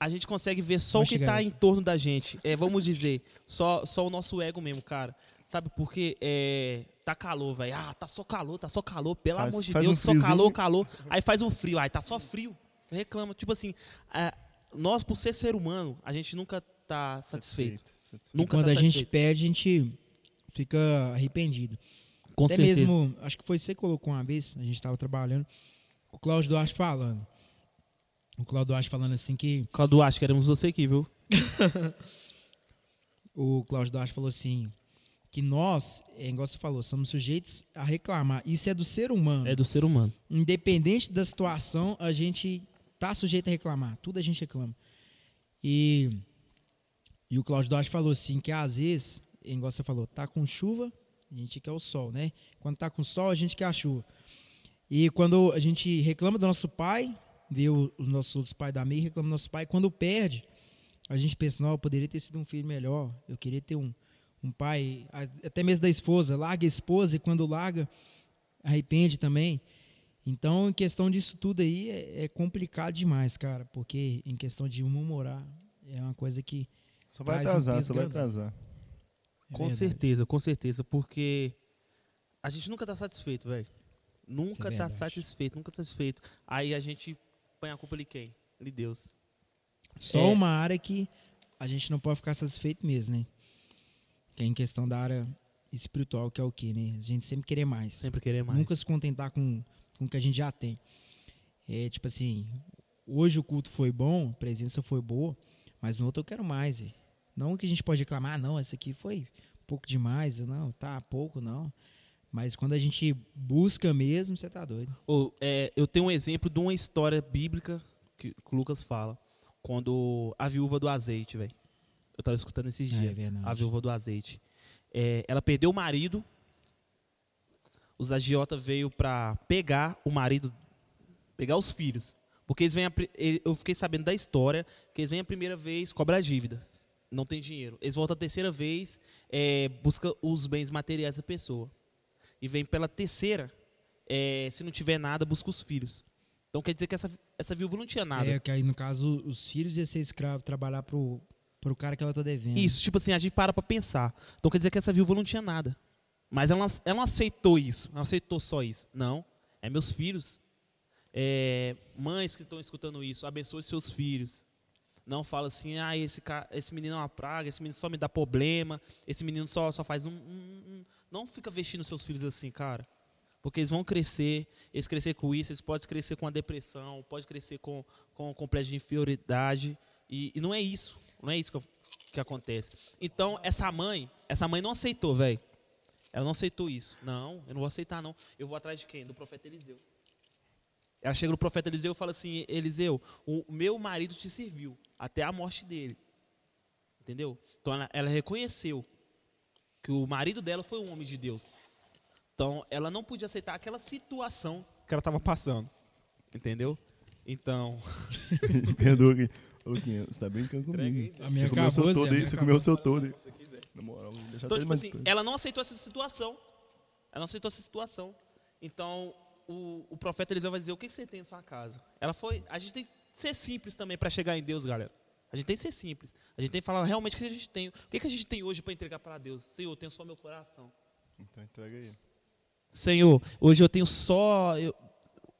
a gente consegue ver só Vai o que tá aí. em torno da gente. É, vamos dizer, só, só o nosso ego mesmo, cara. Sabe por quê? É, tá calor, velho. Ah, tá só calor, tá só calor, pelo Faz- amor de Deus, um só friozinho. calor, calor. Aí faz um frio, aí tá só frio. Reclama, tipo assim, é, nós por ser ser humano, a gente nunca tá satisfeito. satisfeito. Nunca Quando tá a gente satisfeito. perde, a gente fica arrependido. Com Até certeza. mesmo, acho que foi você que colocou uma vez, a gente estava trabalhando, o Cláudio Duarte falando. O Cláudio Duarte falando assim que. Claudio, acho que queremos você aqui, viu? O Cláudio Duarte falou assim. Que nós, é igual você falou, somos sujeitos a reclamar. Isso é do ser humano. É do ser humano. Independente da situação, a gente tá sujeito a reclamar. Tudo a gente reclama. E, e o Cláudio Duarte falou assim que às vezes, igual você falou, tá com chuva, a gente quer o sol, né? Quando tá com sol, a gente quer a chuva. E quando a gente reclama do nosso pai, vê os nossos outros pais da meia, reclama do nosso pai, quando perde, a gente pensa, não, eu poderia ter sido um filho melhor, eu queria ter um, um pai, até mesmo da esposa, larga a esposa e quando larga, arrepende também. Então, em questão disso tudo aí, é, é complicado demais, cara, porque em questão de humorar, é uma coisa que. Só vai um atrasar, peso só vai atrasar. é com verdade. certeza, com certeza, porque a gente nunca tá satisfeito, velho. Nunca é tá satisfeito, nunca tá satisfeito. Aí a gente põe a culpa ali quem? Ali Deus. Só É. uma área que a gente não pode ficar satisfeito mesmo, né? Que é em questão da área espiritual, que é o quê, né? A gente sempre querer mais. Sempre querer mais. Nunca se contentar com, com o que a gente já tem. É tipo assim, hoje o culto foi bom, a presença foi boa, mas no outro eu quero mais. é. Não que a gente pode reclamar, ah, não, essa aqui foi pouco demais, não, tá pouco, não. Mas quando a gente busca mesmo, você tá doido. Ô, é, eu tenho um exemplo de uma história bíblica que, que o Lucas fala. Quando a viúva do azeite, velho. Eu tava escutando esses É, dias. verdade. a viúva do azeite. É, ela perdeu o marido. Os agiota veio pra pegar o marido, pegar os filhos. Porque eles vêm a eu fiquei sabendo da história que eles vêm a primeira vez, cobra a dívida. Não tem dinheiro. Eles voltam a terceira vez, é, busca os bens materiais da pessoa. E vem pela terceira, é, se não tiver nada, busca os filhos. Então quer dizer que essa, essa viúva não tinha nada. É, que aí no caso os filhos iam ser escravos, trabalhar pro, pro cara que ela tá devendo. Isso, tipo assim, a gente para pra pensar. Então quer dizer que essa viúva não tinha nada. Mas ela, ela não aceitou isso, não aceitou só isso. Não, é meus filhos. É, mães que estão escutando isso, abençoe seus filhos. Não fala assim, ah, esse, ca- esse menino é uma praga, esse menino só me dá problema, esse menino só, só faz um, um- um- Não fica vestindo seus filhos assim, cara. Porque eles vão crescer, eles crescer com isso, eles podem crescer com a depressão, pode crescer com, com o complexo de inferioridade. E, e não é isso, não é isso que, que acontece. Então, essa mãe, essa mãe não aceitou, velho. Ela não aceitou isso. Não, eu não vou aceitar, não. Eu vou atrás de quem? Do profeta Eliseu. Ela chega no profeta Eliseu e fala assim: Eliseu, o meu marido te serviu até a morte dele. Entendeu? Então ela, ela reconheceu que o marido dela foi um homem de Deus. Então ela não podia aceitar aquela situação que ela estava passando. Entendeu? Então. Perdoa aqui. Ô, Luquinha, você tá brincando comigo. A minha Você comeu o seu todo aí, você comeu o seu todo aí. Na moral, deixa Então, até tipo mais assim, ela não aceitou essa situação. Ela não aceitou essa situação. Então, o, o profeta Eliseu vai dizer: O que que você tem em sua casa? Ela foi. A gente tem que ser simples também para chegar em Deus, galera. A gente tem que ser simples. A gente tem que falar realmente o que a gente tem. O que, que a gente tem hoje para entregar para Deus? Senhor, eu tenho só meu coração. Então entrega aí. Senhor, hoje eu tenho só eu-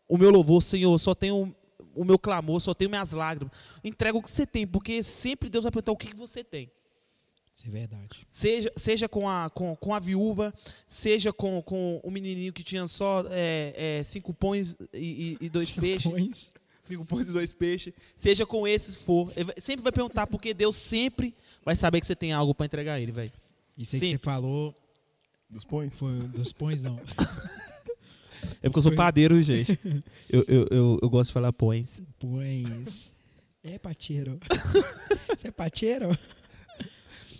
o meu louvor, Senhor, só tenho o meu clamor, só tenho minhas lágrimas. Entrega o que você tem, porque sempre Deus vai perguntar o que, que você tem. Isso é verdade. Seja, seja com, a, com, com a viúva, seja com, com o menininho que tinha só é, é, cinco pães e, e- e dois peixes. Pões. Cinco pães e dois peixes. Seja com esses for. Ele sempre vai perguntar, porque Deus sempre vai saber que você tem algo para entregar a ele, velho. Isso aí que Sim. você falou Dos pões? foi dos pões, não. É porque eu sou padeiro, gente. Eu, eu, eu, eu gosto de falar pões. Pões. É pacheiro. Você é pacheiro?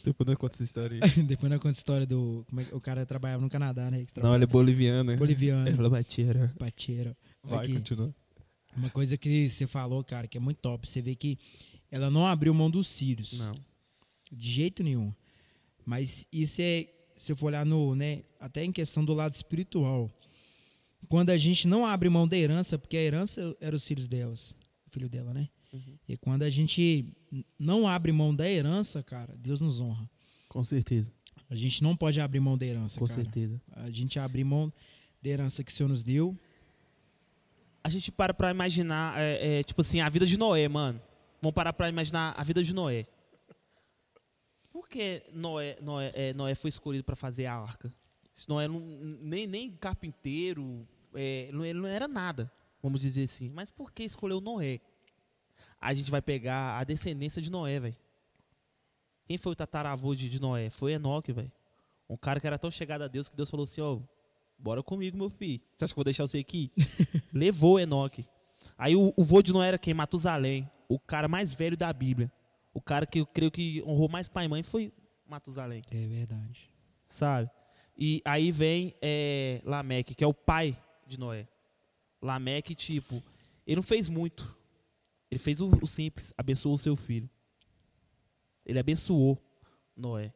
Depois eu conto essa história aí. Depois nós conta a história do. Como é que o cara trabalhava no Canadá, né? Não, ele é boliviano. Boliviano. Ele falou bateira. Pacheiro. Vai, Aqui. continua. Uma coisa que você falou, cara, que é muito top. Você vê que ela não abriu mão dos Sírios. Não. De jeito nenhum. Mas isso é, se eu for olhar no, né, até em questão do lado espiritual. Quando a gente não abre mão da herança, porque a herança era os filhos delas, filho dela, né? Uhum. E quando a gente não abre mão da herança, cara, Deus nos honra. Com certeza. A gente não pode abrir mão da herança, Com cara. certeza. A gente abrir mão da herança que o Senhor nos deu. A gente para pra imaginar, é, é, tipo assim, a vida de Noé, mano. Vamos parar pra imaginar a vida de Noé. Por que Noé, Noé, é, Noé foi escolhido pra fazer a arca? Noé não, nem, nem carpinteiro, é, não- ele não era nada, vamos dizer assim. Mas por que escolheu Noé? A gente vai pegar a descendência de Noé, velho. Quem foi o tataravô de, de Noé? Foi Enoque, velho. Um cara que era tão chegado a Deus que Deus falou assim, ó, bora comigo, meu filho. Você acha que eu vou deixar você aqui? Levou Enoque. Aí o, o vô de Noé era quem? Matusalém. O cara mais velho da Bíblia. O cara que eu creio que honrou mais pai e mãe foi Matusalém, É verdade. sabe? E aí vem é, Lameque, que é o pai de Noé. Lameque, tipo, ele não fez muito. Ele fez o, o simples, abençoou o seu filho. Ele abençoou Noé.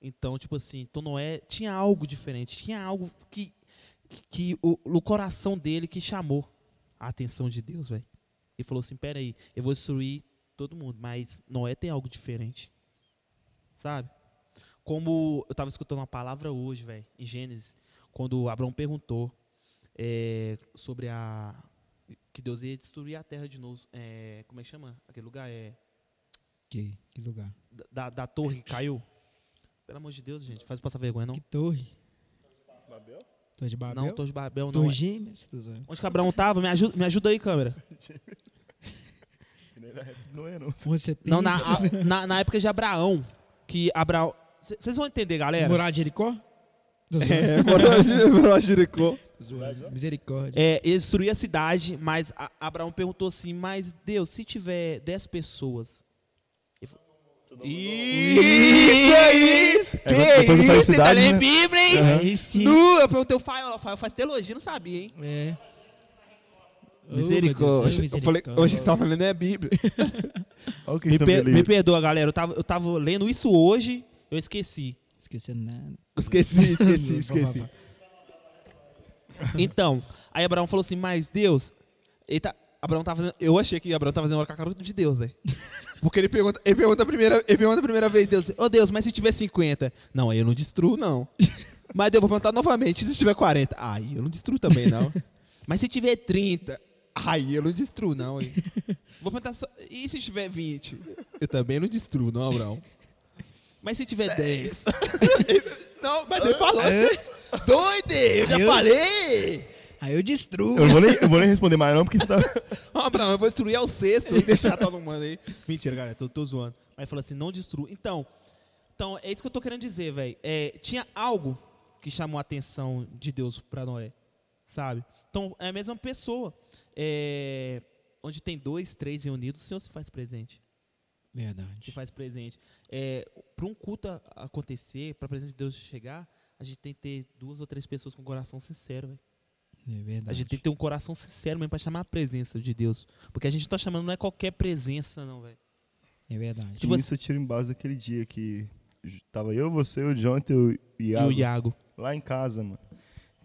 Então, tipo assim, então Noé tinha algo diferente, tinha algo que, que o, no coração dele que chamou a atenção de Deus, velho. Ele falou assim: peraí, eu vou destruir todo mundo, mas Noé tem algo diferente. Sabe? Como eu estava escutando uma palavra hoje, velho, em Gênesis, quando Abraão perguntou é, sobre a. que Deus ia destruir a terra de novo. É, como é que chama? Aquele lugar é. Que, que lugar? Da, da torre que caiu. Pelo amor de Deus, gente, faz passar vergonha, não? Que torre? Babel? Torre de Babel? Não, Torre de Babel, não. Torre é. Gêmeas? Onde que Abraão tava? Me ajuda, me ajuda aí, câmera. Não é, não. Você tem Não, na, a- na, na época de Abraão, que Abraão... Vocês vão entender, galera. Morar de Jericó? É, morou em Jericó. Misericórdia. É, ele destruiu a cidade, mas a- Abraão perguntou assim, mas Deus, se tiver 10 pessoas... Falou, Isso aí! É, Que não isso? Você tá né? Bíblia, hein? Aí sim. Nu, eu perguntei o Fael, o Fael faz teologia, não sabia, hein? É. Oh, Misericórdia. Oh, Eu falei, hoje você estava lendo é Bíblia. Olha o que Me, a gente per- me perdoa, galera. Eu tava, eu tava lendo isso hoje, eu esqueci. Esqueci nada. Esqueci, esqueci, esqueci. Então, aí Abraão falou assim, mas Deus, ele tá, Abraão tá fazendo, eu achei que Abraão tá fazendo hora com a cara de Deus, né? Porque ele pergunta, ele pergunta a primeira, ele pergunta a primeira vez, Deus, ô Deus, mas se tiver 50? Não, aí eu não destruo, não. mas Deus, vou perguntar novamente, se tiver 40? Aí eu não destruo também, não. mas se tiver 30? Aí eu não destruo, não. Aí. Vou perguntar, só, e se tiver 20? Eu também não destruo, não, Abraão. Mas se tiver 10? não, mas ele falou. Doido, eu já Eu- falei! Aí eu destruo. Eu não vou nem, eu vou nem responder mais não, porque você tá... Ó, Abraão, eu vou destruir ao sexto e deixar todo mundo aí. Mentira, galera, tô, tô zoando. Mas ele falou assim, não destrua. Então, então, é isso que eu tô querendo dizer, velho. É, tinha algo que chamou a atenção de Deus para Noé, sabe? Então, é a mesma pessoa. É, onde tem dois, três reunidos, o Senhor se faz presente. Verdade. faz presente. É, para um culto acontecer, para a presença de Deus chegar, a gente tem que ter duas ou três pessoas com coração sincero, velho. É verdade. A gente tem que ter um coração sincero mesmo para chamar a presença de Deus. Porque a gente não tá chamando, não é qualquer presença, não, velho. É verdade. Tipo Isso eu tiro em base daquele dia que tava eu, você, o Jonathan e o E Iago, o Iago. lá em casa, mano.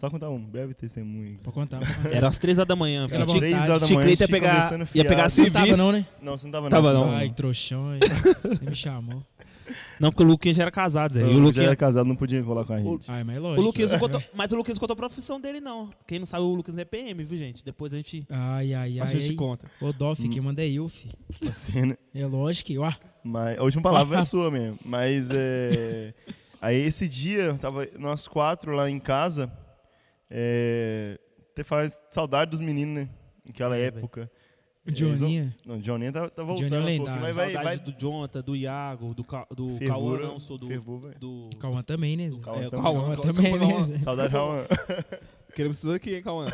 Só contar um breve testemunho. Pode contar. Era às três horas da manhã. Era vontade. Três horas da manhã, ia a pegar, ia pegar fiado. Não tava serviço. não, né? Não, você não tava, Tava não. não. Ai, trouxão. aí. Você me chamou. Não, porque o Luquinhas já era casado, Zé. Não, E o eu já Luquinhas, era casado, não podia colar com a gente. Ai, mas o lógico. Luquinhas não contou, mas o Luquinhas não contou a profissão dele, não. Quem não sabe, o Luquinhas é PM, viu, gente? Depois a gente, Ai, ai, a ai. gente ai. conta. Ô, Doff, quem manda é eu, fi. Assim, né? É lógico que, ó. Mas a última palavra é sua mesmo. Mas é. Aí esse dia, tava nós quatro lá em casa. É. Ter falado saudade dos meninos, né? Naquela É, época. O Joninha. Não, Johnny tá, tá Johnny é voltando um lendário. pouquinho, mas vai. Saudade vai do Jonathan, do Iago, do, Ca... do Cauã, fervura, não, sou do... fervura, velho. do... O Cauã também, né? do Cauã é, também. Cauã, Cauã Cauã, também, Cauã. né? Saudade, Raul. Queremos isso aqui, hein, Cauã?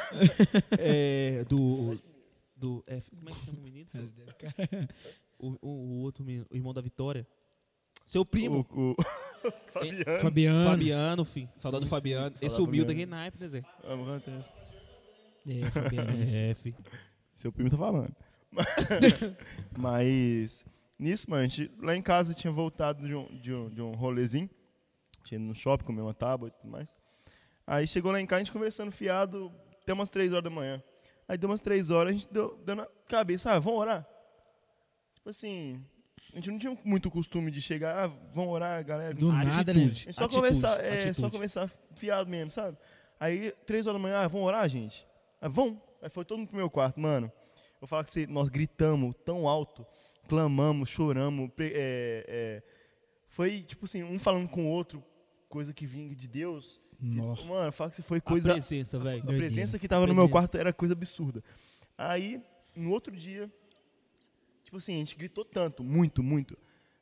é, do... do é, como é que chama o menino? O, o, o outro menino, o irmão da Vitória. Seu primo. O, o... Fabiano. Fabiano. Fabiano, filho. Saudade Sim, do Fabiano. sim, Esse sumiu Fabiano. daquele naipe, né, Zé? Vamos acontece. É, Fabiano. É, filho. Seu primo tá falando. Mas, nisso, mano, a gente, lá em casa tinha voltado de um, de um, de um rolezinho. Tinha ido no shopping, comer uma tábua e tudo mais. Aí chegou lá em casa, a gente conversando fiado até umas 3 horas da manhã. Aí deu umas 3 horas, a gente deu, deu na cabeça, ah, vamos orar? Tipo assim, A gente não tinha muito costume de chegar, ah, vamos orar, galera. Do A nada, né? Atitude. gente só Atitude, conversar, é, atitude. só conversar fiado mesmo, sabe? Aí, três horas da manhã, ah, vamos orar, gente? Ah, vamos. Aí foi todo mundo pro meu quarto, mano. Vou falar que você, nós gritamos tão alto, clamamos, choramos. é, é, foi, tipo assim, um falando com o outro, coisa que vinha de Deus. Nossa. mano, fala que você foi Coisa, a presença, velho. A Doideira. presença que tava no meu quarto era coisa absurda. Aí, no outro dia, tipo assim, a gente gritou tanto, muito, muito.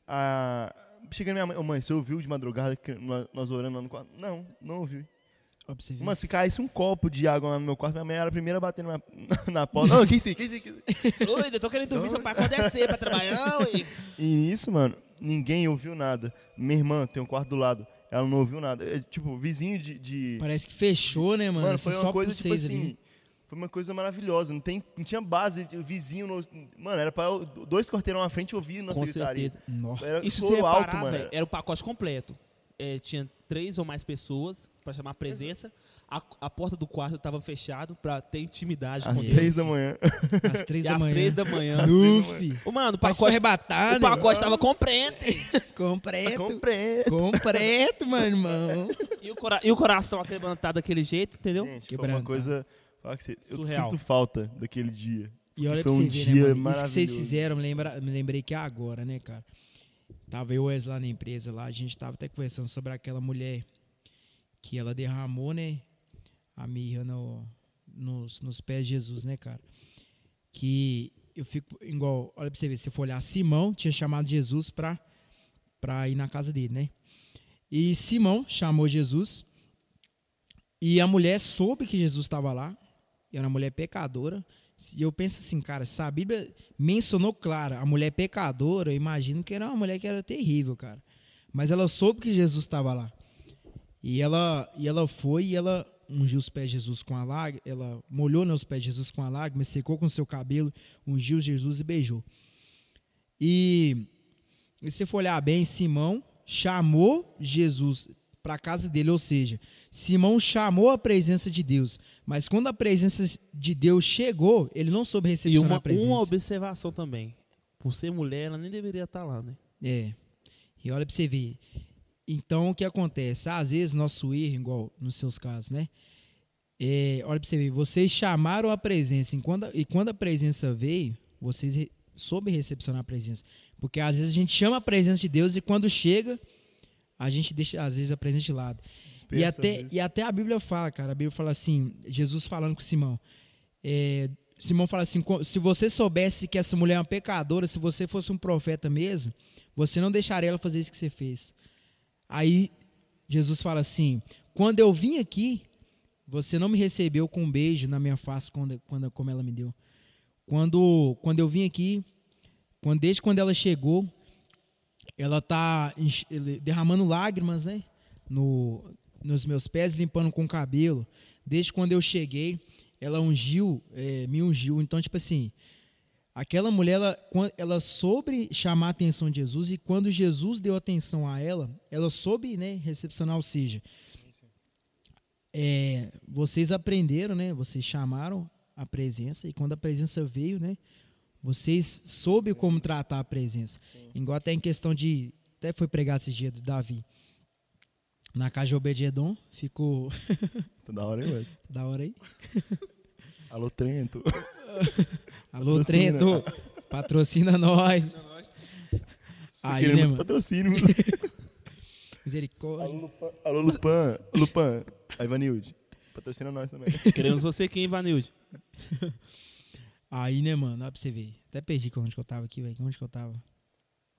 Ah, chega na minha mãe, ô mãe, você ouviu de madrugada que nós, orando lá no quarto? Não, não ouvi. Ver. Mano, se caísse um copo de água lá no meu quarto, minha mãe era a primeira a bater na, na porta. Não, quem sim, quem sim, quem sim. Oi, eu tô querendo dormir, seu pai pode descer pra trabalhar, ué. E nisso, mano, ninguém ouviu nada. Minha irmã tem um quarto do lado, ela não ouviu nada. É, tipo, vizinho de... de- Parece que fechou, né, mano? Mano, foi só uma coisa, tipo assim. ali. Foi uma coisa maravilhosa. Não, tem, não tinha base de vizinho. No, mano, era pra dois quarteirão à frente ouvir nossa Com gritaria. certeza. Nossa. Era Isso soro se alto, mano. era o pacote completo. É, tinha três ou mais pessoas pra chamar a presença. A, a porta do quarto tava fechado pra ter intimidade Às com três da manhã. Às três da às manhã. três da manhã. Uf. Ô, mano, o foi pacote, arrebatado. o pacote tava completo. Completo. Comprei. Completo, meu irmão. E o, cora- e o coração aquebrantado daquele jeito, entendeu? Gente, foi Quebrando, uma coisa... que você- eu Surreal. sinto falta daquele dia. E olha foi um você ver, dia né, mano? Isso que vocês maravilhoso. fizeram, me, lembra, me lembrei que é agora, né, cara? Tava eu e o Wes lá na empresa, lá, a gente tava até conversando sobre aquela mulher que ela derramou, né, a mirra no, nos, nos pés de Jesus, né, cara? Que eu fico, igual, olha pra você ver, se você for olhar, Simão tinha chamado Jesus pra, pra ir na casa dele, né? E Simão chamou Jesus e a mulher soube que Jesus estava lá, era uma mulher pecadora, e eu penso assim, cara, se a Bíblia mencionou clara a mulher pecadora, eu imagino que era uma mulher que era terrível, cara. Mas ela soube que Jesus estava lá. E ela, e ela foi e ela ungiu os pés de Jesus com a lágrima, ela molhou nos pés de Jesus com a lágrima, secou com seu cabelo, ungiu Jesus e beijou. E, e se for olhar bem, Simão chamou Jesus para a casa dele, ou seja, Simão chamou a presença de Deus, mas quando a presença de Deus chegou, ele não soube E recepcionar uma, a presença. uma observação também. Por ser mulher, ela nem deveria estar lá, né? É. E olha pra você ver. Então, o que acontece? Às vezes, nosso erro, igual nos seus casos, né? É, olha pra você ver. Vocês chamaram a presença. E quando, e quando a presença veio, vocês re, soube recepcionar a presença. Porque às vezes a gente chama a presença de Deus e quando chega, a gente deixa, às vezes, a presença de lado. E Dispersa, às até, e até a Bíblia fala, cara. A Bíblia fala assim: Jesus falando com Simão. É, Simão fala assim: "Co- se você soubesse que essa mulher é uma pecadora, se você fosse um profeta mesmo, você não deixaria ela fazer isso que você fez. Aí Jesus fala assim: quando eu vim aqui, você não me recebeu com um beijo na minha face quando, quando, como ela me deu. Quando, quando eu vim aqui, quando, desde quando ela chegou, ela tá derramando lágrimas, né? No, nos meus pés, limpando com o cabelo. Desde quando eu cheguei, ela ungiu, eh, me ungiu. Então, tipo assim, aquela mulher, ela, ela soube chamar a atenção de Jesus e quando Jesus deu atenção a ela, ela soube, né, recepcionar, ou seja, é, vocês aprenderam, né, vocês chamaram a presença e quando a presença veio, né, vocês soube como tratar a presença. Igual até em questão de, até foi pregar esse dia do Davi. Na casa de ficou Tá da hora, hein, Wes? da hora aí. Alô, Trento. Alô, Patrocina. Trento, patrocina nós. Tá Aí, né, mano? patrocínio. Misericórdia. Alô, Lupan. Alô, Lupan. Lupan. A Ivanilde. Patrocina nós também. Queremos você aqui, hein, Vanilde? Aí, né, mano? Dá pra você ver. Até perdi onde que eu tava aqui, velho. Onde que eu tava?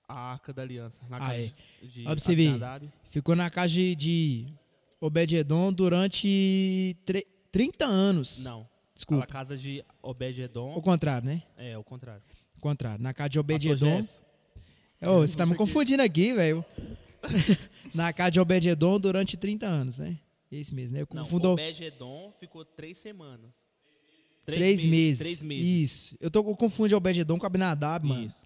A Arca da Aliança. Na Ah, casa é. de Ó, pra você ver. Ficou na casa de, de Obed-Edom durante tre- 30 anos. Não. Desculpa. A casa de Obed-Edom. O contrário, né? É, o contrário. O contrário. Na casa de Obed-Edom. Ô, você tá me confundindo aqui, velho. na casa de Obed-Edom durante 30 anos, né? Esse mesmo, né? Eu Não, confundo Obed-Edom ficou três semanas. Três meses. Três meses. Isso. Eu, tô, eu confundo Obed-Edom com Abinadab, mano. Isso.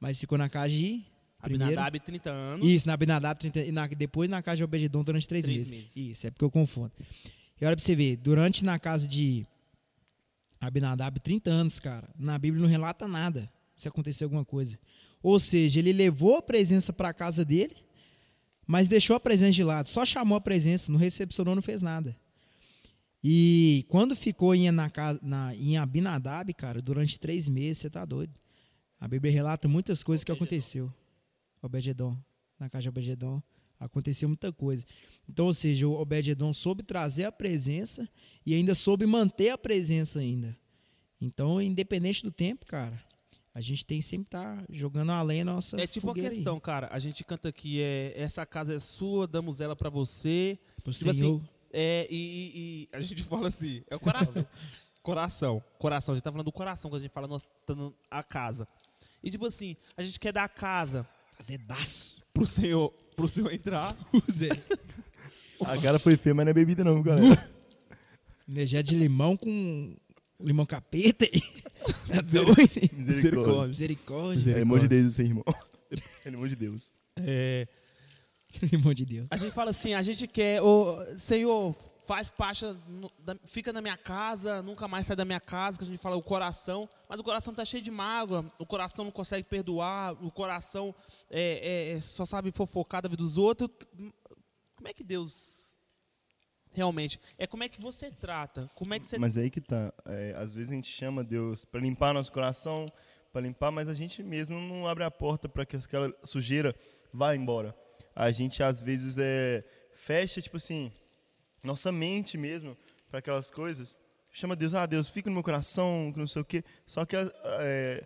Mas ficou na casa de... Abinadab, 30 anos. Isso, na Abinadab, 30, e na, depois na casa de Obededon durante três, Três meses. meses. Isso, é porque eu confundo. E olha pra você ver, durante na casa de Abinadab, 30 anos, cara, na Bíblia não relata nada se acontecer alguma coisa. Ou seja, ele levou a presença para a casa dele, mas deixou a presença de lado. Só chamou a presença, não recepcionou, não fez nada. E quando ficou em, na, na, em Abinadab, cara, durante três meses, você tá doido. A Bíblia relata muitas coisas que aconteceu. Obededon, na casa de Obededon, aconteceu muita coisa. Então, ou seja, o Obededon soube trazer a presença e ainda soube manter a presença ainda. Então, independente do tempo, cara, a gente tem sempre estar tá jogando além da nossa É tipo uma questão, aí. cara. A gente canta aqui, é, essa casa é sua, damos ela para você. Pro tipo Senhor. assim, é, e, e, e, a gente fala assim, é o coração. coração, coração. A gente tá falando do coração quando a gente fala nós estamos a casa. E tipo assim, a gente quer dar a casa Azedaço. pro Senhor, pro Senhor entrar. Zé. A cara foi feia, mas não é bebida não, galera. Energia de limão com limão capeta. É doido. Misericórdia. Misericórdia. É irmão de Deus, seu irmão. É irmão de Deus. É, De Deus. a gente fala assim, a gente quer, ô, Senhor, faz parte, fica na minha casa, nunca mais sai da minha casa, que a gente fala o coração, mas o coração tá cheio de mágoa, o coração não consegue perdoar, o coração é, é, é, só sabe fofocar da vida dos outros. Como é que Deus realmente, é como é que você trata, como é que você... Mas aí que tá. É, às vezes a gente chama Deus para limpar nosso coração, para limpar, mas a gente mesmo não abre a porta para que aquela sujeira vá embora. A gente às vezes é, fecha, tipo assim, nossa mente mesmo para aquelas coisas. Chama Deus, ah, Deus, fica no meu coração, que não sei o quê. Só que é,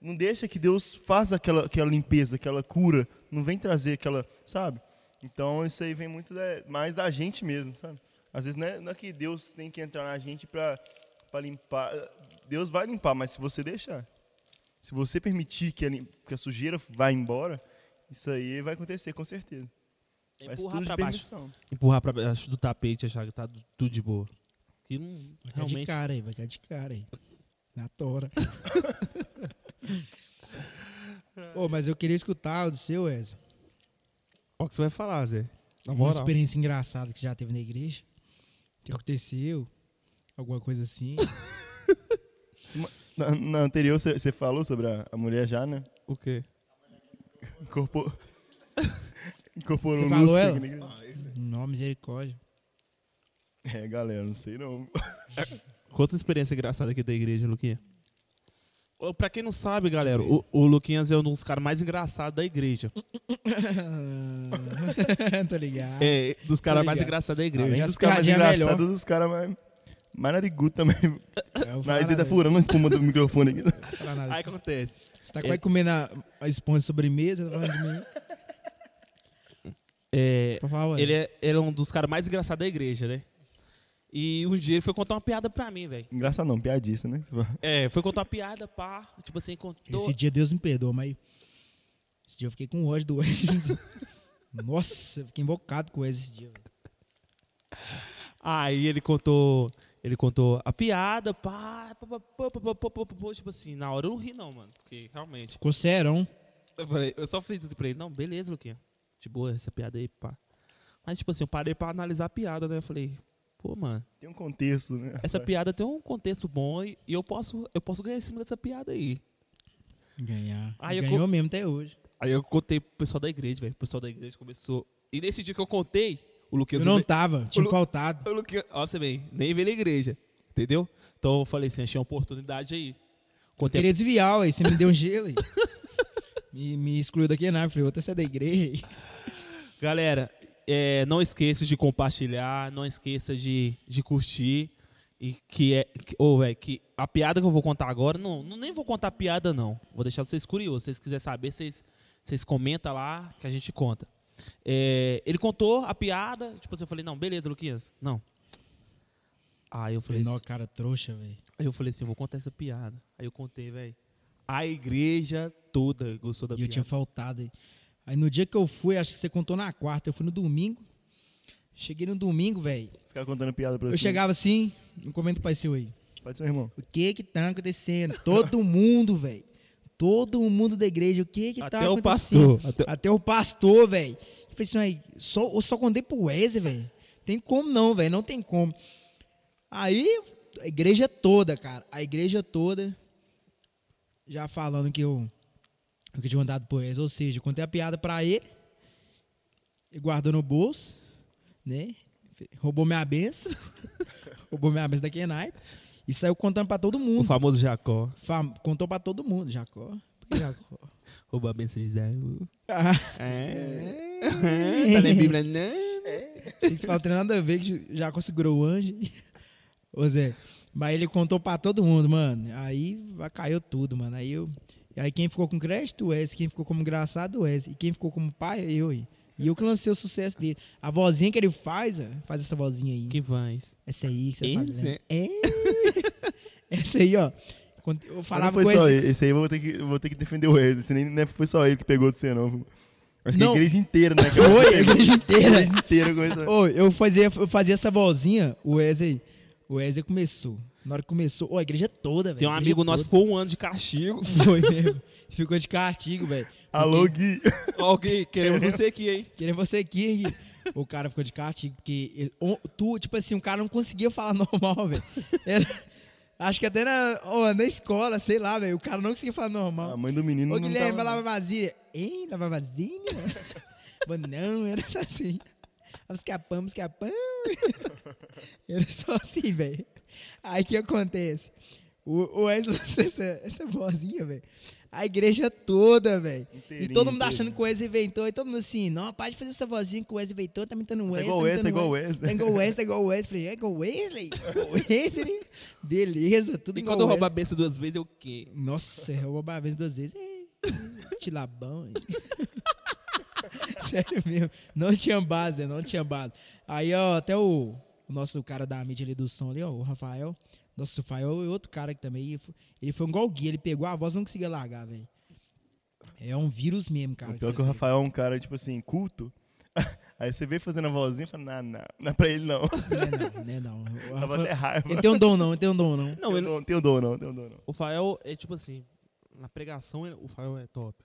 não deixa que Deus faça aquela, aquela limpeza, aquela cura. Não vem trazer aquela, sabe? Então isso aí vem muito da- mais da gente mesmo, sabe? Às vezes não é, não é que Deus tem que entrar na gente para limpar. Deus vai limpar, mas se você deixar. Se você permitir que a, que a sujeira vá embora, isso aí vai acontecer com certeza. Mas empurrar pra baixo, permissão. empurrar pra baixo do tapete, achar que tá tudo de boa. Que não, Vai cair de realmente... cara aí, vai cair de cara aí. Na tora. Ô, mas eu queria escutar o do seu, Wesley. Qual que você vai falar, Zé? Na Uma moral. experiência engraçada que já teve na igreja. Que aconteceu. Alguma coisa assim. Na, na anterior você você falou sobre a, a mulher já, né? O quê? Incorporou. Incorporou Você falou ela? na igreja. Não, misericórdia. É, galera, não sei não. Conta uma experiência engraçada aqui da igreja, Luquinha. Pra quem não sabe, galera, o, o Luquinhas é um dos caras mais engraçados da igreja. Tô ligado. É, dos caras mais engraçados da Além igreja. dos caras mais é engraçados, dos caras mais, mais narigudo também. Vou Mas ele tá furando a espuma do microfone aqui. Aí acontece. Você tá quase comendo a, a esponja sobremesa, tá falando de mim? É, ele, é, ele é um dos caras mais engraçados da igreja, né? E um dia ele foi contar uma piada pra mim, velho. Engraçado não, piadista, né? É, foi contar uma piada, pá. Tipo assim, contou. Esse dia Deus me perdoa, mas. Esse dia eu fiquei com ódio do Wesley. Nossa, eu fiquei invocado com o Wesley esse dia. velho. Aí ele contou. Ele contou a piada, pá, pá, pá, pá, pá, pá, pá, tipo assim, na hora eu não ri não, mano, porque realmente... Ficou serão. Eu, falei, eu só fiz isso pra ele, não, beleza, Luquinha, de boa essa piada aí, pá. Mas, tipo assim, eu parei pra analisar a piada, né, eu falei, pô, mano... Tem um contexto, né? Essa piada tem um contexto bom e, eu, posso, eu posso ganhar em cima dessa piada aí. Ganhar. Aí Ganhou eu, mesmo até hoje. Aí eu contei pro pessoal da igreja, velho, o pessoal da igreja começou... E nesse dia que eu contei, o Luquinhas... Eu não tava, tinha Lu- faltado. O Luquinhas, ó, você vem, nem veio na igreja, entendeu? Então eu falei assim, achei uma oportunidade aí. Eu queria desviar, aí você me deu um gelo aí. me, me excluiu daqui na falei, outra sair da igreja aí. Galera, é, não esqueça de compartilhar, não esqueça de, de curtir. E que é. Véi, que a piada que eu vou contar agora, não, não nem vou contar piada, não. Vou deixar vocês curiosos. Se vocês quiserem saber, vocês, vocês comentam lá que a gente conta. É, ele contou a piada, tipo assim, eu falei, não, beleza, Luquinhas. Não. Aí eu falei, não, assim, cara, trouxa, velho. aí eu falei assim, eu vou contar essa piada. Aí eu contei, velho. A igreja toda gostou da E eu piada. tinha faltado aí. Aí no dia que eu fui, acho que você contou na quarta, eu fui no domingo. Cheguei no domingo, velho. Os caras contando piada pra você. Eu chegava assim, não comenta o pai seu aí. Pode ser, irmão. O que que tá acontecendo? Todo mundo, velho. Todo mundo da igreja, o que que tá Até o acontecendo? pastor. Até, Até o pastor, velho. Eu falei assim, aí, só, eu só contei pro Wesley, velho. Tem como não, velho. Não tem como. Aí, a igreja toda, cara. A igreja toda já falando que eu o que eu tinha mandado pro Wesley. Ou seja, eu contei a piada pra ele, ele guardou no bolso, né? Roubou minha benção, roubou minha benção da Kenai e saiu contando pra todo O mundo. famoso Jacó. Fam- Contou pra todo mundo, Jacó. Jacó? Rouba a benção de Zé. Ah, É. tá na Bíblia, não? Achei que tem nada a ver que Jacó segurou o anjo. Ô Zé, mas ele contou pra todo mundo, mano. Aí caiu tudo, mano. Aí eu. Aí quem ficou com crédito, o Wes. Quem ficou como engraçado, o Wes. E quem ficou como pai, eu. aí. E eu que lancei o sucesso dele. A vozinha que ele faz, ó, faz essa vozinha aí. Que vais. Essa aí que você tá Esse? fazendo. É. Essa aí, ó. Quando Eu falava não foi com só esse. ele. Esse aí eu vou ter que, vou ter que defender o Wesley. Esse nem não foi só ele que pegou do você, não. Acho que Não. a igreja inteira, né? cara? Foi, a igreja A inteira. igreja inteira com isso. Ô, eu fazia, eu fazia essa vozinha, o Wesley. O Wesley começou. Na hora que começou, a igreja toda, velho. Tem um a amigo nosso que toda. ficou um ano de castigo. Foi mesmo. Ficou de castigo, velho. Alô, Gui. Alguém, queremos você aqui, hein? Querendo você aqui. Gui. O cara ficou de castigo, porque ele- o- tu, tipo assim, o cara não conseguia falar normal, velho. Acho que até na, ó, na escola, sei lá, velho, o cara não conseguia falar A normal. mãe do menino Ô, não Guilherme, vai tava... lavar vazia. Hein, lavar vazia? Mas não, era só assim. Vamos escapar, vamos escapar. Era só assim, velho. Aí o que acontece? O, o Wesley essa, essa vozinha, velho. A igreja toda, velho. E todo mundo inteirinho. achando que o Wesley inventou. E todo mundo assim, não, para de fazer essa vozinha que o Wesley inventou. Tá imitando o Tá Wesley. igual o Wesley, tá imitando igual o Tá Wesley. igual o Wesley, tá igual o Wesley. Falei, é igual o Wesley? Igual o Wesley? Beleza, tudo E igual quando o rouba a benção duas vezes, é o quê? Nossa, eu vou uma vez, duas vezes. É, tilabão. Sério mesmo. Não tinha base, não tinha base. Aí, ó, até o, o nosso cara da mídia ali do som ali, ó, o Rafael. Nossa, o Rafael e outro cara que também. Ele foi, ele foi igual o Gui, ele pegou a voz e não conseguia largar, velho. É um vírus mesmo, cara. O pior você que o tem. Rafael é um cara, tipo assim, culto. Aí você vê fazendo a vozinha e fala, não, não, não é pra ele não. Não é não, não. é não. Rafael- até raiva. ele tem um dom não, ele tem um dom não. Não, ele, dom- tem o dom não, tem o dom não. o Fael é tipo assim, na pregação o Fael é top.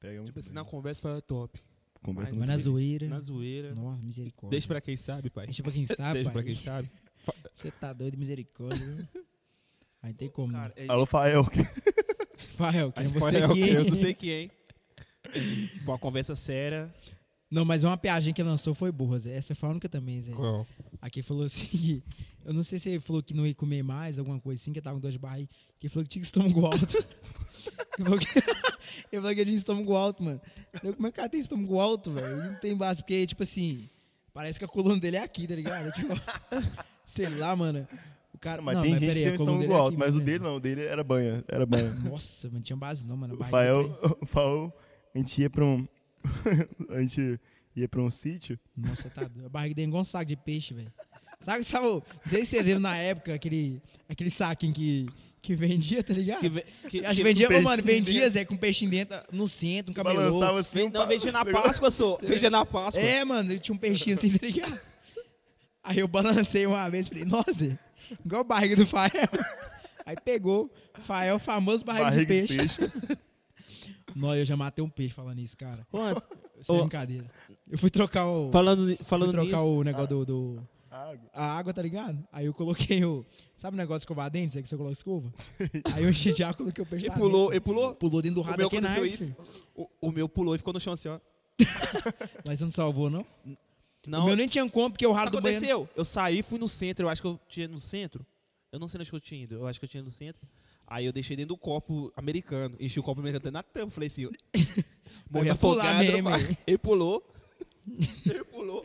Pega muito Tipo assim, bem. na conversa o Fael é top. Conversa Mas na zoeira. Na zoeira. Nossa, misericórdia. Deixa pra quem sabe, pai. Deixa pra quem sabe, Deixa pai. pra quem sabe. Você tá doido, misericórdia. viu? Aí tem como. Cara, é, Alô, Fael. Fael, que aí você Fael, aqui, eu não sei quem, hein? Uma conversa séria. Não, mas uma piadinha que lançou foi boa, Zé. Essa foi a única também, Zé. Qual? Aqui falou assim, eu não sei se ele falou que não ia comer mais, alguma coisa assim, que tava com dor de barriga. Que ele falou que tinha estômago alto. ele, falou que, ele falou que tinha estômago alto, mano. Eu, como é que o cara tem estômago alto, velho? Não tem base, porque, tipo assim, parece que a coluna dele é aqui, tá ligado? Tipo, sei lá, mano. O cara, Mas não, tem gente peraí, que tem um estômago é alto, aqui mas o mesmo. dele não, o dele era banha, era banha. Nossa, mano, tinha base não, mano. O Fael, o Fael, a gente ia pra um... a gente ia pra um sítio, Nossa, tá doido. A barriga dele é igual um saco de peixe, velho. Sabe, sabe, não sei se você lembra na época, aquele, aquele saquinho que, que vendia, tá ligado? Que, ve- que, Acho que vendia, ô, mano, vendia. Zé, com peixinho dentro, no centro, um camelô. balançava assim... Vem- um não, pa- vendia na Páscoa, sou. Vendia na Páscoa. É, mano, tinha um peixinho assim, tá ligado? Aí eu balancei uma vez, falei, nossa, igual a barriga do Fael. Aí pegou, Fael, famoso barriga, Barriga de de peixe. peixe. Não, eu já matei um peixe falando isso, cara. Antes, Sem Ô. brincadeira. Eu fui trocar o... falando, fui falando trocar nisso. o negócio do- do Água. a água, tá ligado? Aí eu coloquei o. Sabe o negócio de escovar dentes? É que você coloca escova? Aí eu enchi de água, coloquei o peixe Ele lá pulou, dentro. ele pulou. Pulou dentro do O rato meu da aconteceu isso. O, o meu pulou e ficou no chão assim, ó. Mas você não salvou, não? Não, o meu nem tinha como, porque o ralo do banheiro. aconteceu? Eu saí, fui no centro, eu acho que eu tinha no centro. Eu não sei onde que eu tinha ido, eu acho que eu tinha no centro. Aí eu deixei dentro do copo americano, enchi o copo americano até na tampa, falei assim, morri afogado. Ele pulou, ele pulou,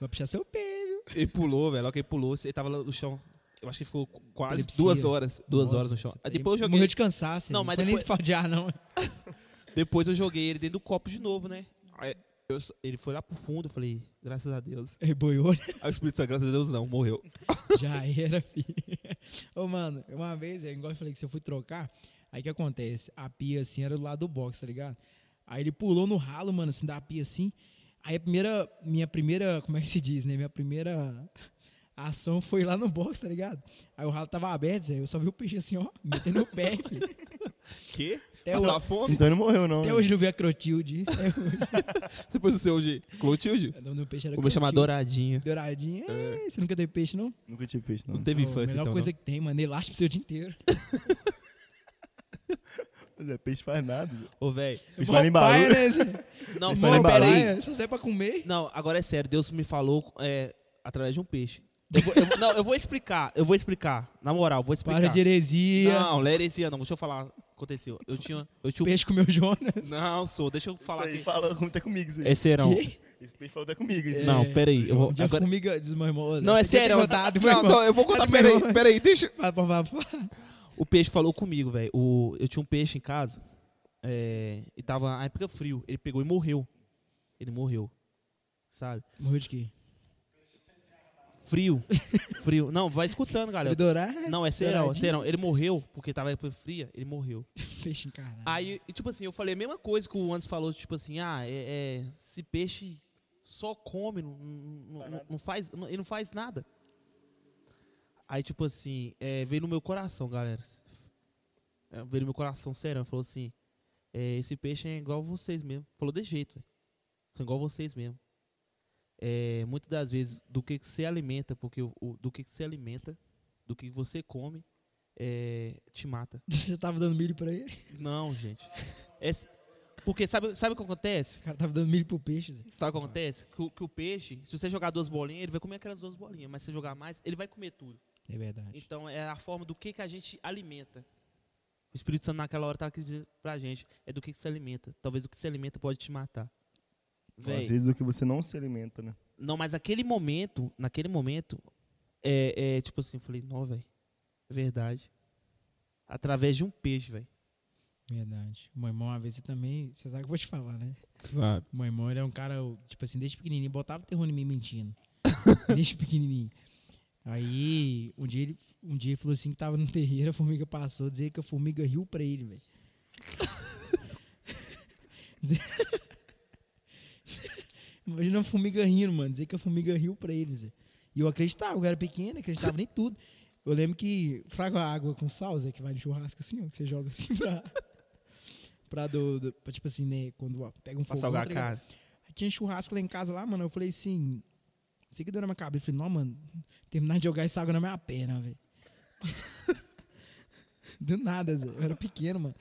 Vai puxar seu pé, viu? ele pulou, velho, logo que ele pulou, ele tava no chão. Eu acho que ficou quase Epilepsia. duas horas, duas Nossa, horas no chão. Aí depois eu Morreu joguei, de cansaço. Não, mas mas nem depois- se pode ar, não. depois eu joguei ele dentro do copo de novo, né? Aí eu- ele foi lá pro fundo, eu falei, graças a Deus. Ele boiou, né? Aí o Espírito Santo, graças a Deus não, morreu. Já era, filho. Ô, mano, uma vez, é igual eu falei que se eu fui trocar, aí o que acontece? A pia, assim, era do lado do box, tá ligado? Aí ele pulou no ralo, mano, assim, da pia, assim. Aí a primeira, minha primeira, como é que se diz, né? Minha primeira ação foi lá no box, tá ligado? Aí o ralo tava aberto, Zé, eu só vi o peixe assim, ó, metendo o pé, filho. Que? Até, Passar hoje, fome? Então ele não morreu, não. até né? hoje não vi a Crotilde. Hoje. Depois o seu de Clotilde? O nome do peixe era O meu chama Clotilde. Douradinho. Douradinho. É, Você nunca teve peixe, não? Nunca tive peixe, não. Não teve infância, melhor então, coisa não. que tem, mano. Elástico pro seu dia inteiro. Zé, peixe faz nada. Ô, velho. Peixe vai em paia, Bauru. né, Zé? Não, Ele não, fala em pera aí. Paia, Só serve pra comer. Não, agora é sério. Deus me falou é, através de um peixe. Eu vou- eu vou- não, eu vou explicar. Eu vou explicar. Na moral, vou explicar. Para de heresia. Não, não é heresia, não. Deixa eu falar. Aconteceu. Eu tinha. Eu tinha um- Peixe comeu Jonas. Não, sou. Deixa eu falar Isso aí aqui. fala como tá comigo, isso aí. É serão. Que? Esse peixe falou até comigo. Isso. Não, pera aí. Eu vou, agora... formiga desmamou. Zé. Não, é sério. contado, meu Não, não, eu vou contar. Mas, Pera meu aí, irmão- pera aí. Deixa. Fala, fala, fala. O peixe falou comigo, velho. O- Eu tinha um peixe em casa. é, e tava na época frio. Ele pegou e morreu. Ele morreu. Sabe? Morreu de quê? Frio. Frio. Não, vai escutando, galera. Bedorar? Não, é serão, é serão. Ele morreu porque tava fria. Ele morreu. Peixe encarnado. Aí, tipo assim, eu falei a mesma coisa que o Anderson falou, tipo assim, ah, é, é, se peixe só come, não, não, não- não faz, não- ele não faz nada. Aí, tipo assim, é, veio no meu coração, galera. É, veio no meu coração, sério, falou assim, é, esse peixe é igual vocês mesmo. Falou desse jeito, velho. São igual vocês mesmo. É, muitas das vezes, do que que você alimenta, porque o, o- do que que você alimenta, do que você come, é, te mata. Você tava dando milho pra ele? Não, gente. Esse- porque sabe, sabe o que acontece? O cara tava dando milho pro peixe, Zé. Sabe o que acontece? Que, o- que o peixe, se você jogar duas bolinhas, ele vai comer aquelas duas bolinhas. Mas se você jogar mais, ele vai comer tudo. É verdade. Então é a forma do que, que a gente alimenta. O Espírito Santo naquela hora aqui dizendo pra gente. É do que, que se alimenta. Talvez o que se alimenta pode te matar. Às Véi, vezes do que você não se alimenta, né? não, mas naquele momento, naquele momento, é, é tipo assim, eu falei, não, velho. É verdade. Através de um peixe, velho. Verdade. O meu irmão, uma vez, você também... Você sabe o que eu vou te falar, né? Sabe? O meu irmão, ele é um cara, tipo assim, desde pequenininho, botava terror em mim mentindo. desde pequenininho. Aí, um dia, ele, um dia ele falou assim que tava no terreiro, a formiga passou, dizia que a formiga riu pra ele, velho. Imagina a formiga rindo, mano. Dizer que a formiga riu pra ele, Zé. E eu acreditava, eu era pequeno, acreditava em tudo. Eu lembro que fraga água com sal, Zé, que vai no churrasco assim, ó, que você joga assim pra. pra do, do- pra, tipo assim, né? Quando ó, pega um Pra fogo. salgar a cara. Aí tinha churrasco lá em casa lá, mano. Eu falei assim. Sei que deu na minha cabeça. Eu falei, não, mano, terminar de jogar essa água na minha perna, velho. Do nada, Zé. Eu era pequeno, mano.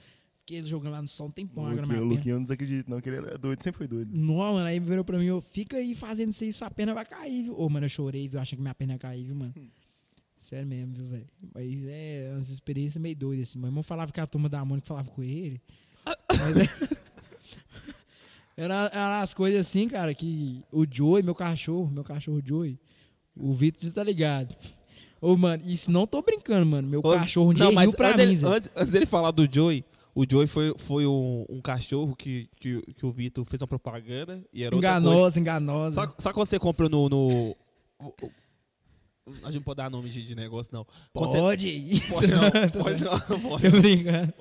Fiquei jogando lá no sol um tempão, O Luquinho, o. Luquinho eu não desacredito, não, que ele era doido, sempre foi doido. Não, mano, aí virou pra mim, ó, fica aí fazendo isso aí, sua perna vai cair, viu? Ô, mano, eu chorei, viu? Achei que minha perna ia cair, viu, mano? Sério mesmo, viu, velho? Mas é umas experiências meio doidas, assim. Meu irmão falava que a turma da Mônica falava com ele. Mas é... Era, era as coisas assim, cara, que o Joey, meu cachorro, meu cachorro Joey, o Vitor, você tá ligado? Ô, mano, isso não tô brincando, mano. Meu Ô, cachorro não, mas riu pra antes, mim, dele, antes, antes dele falar do Joey, o Joey foi, foi um, um cachorro que, que, que o Vitor fez uma propaganda e era. Enganosa, enganosa. Sabe, sabe quando você compra no. no a gente não pode dar nome de, de negócio, não. Quando você- Pode. pode não, pode não, pode. Tô brincando.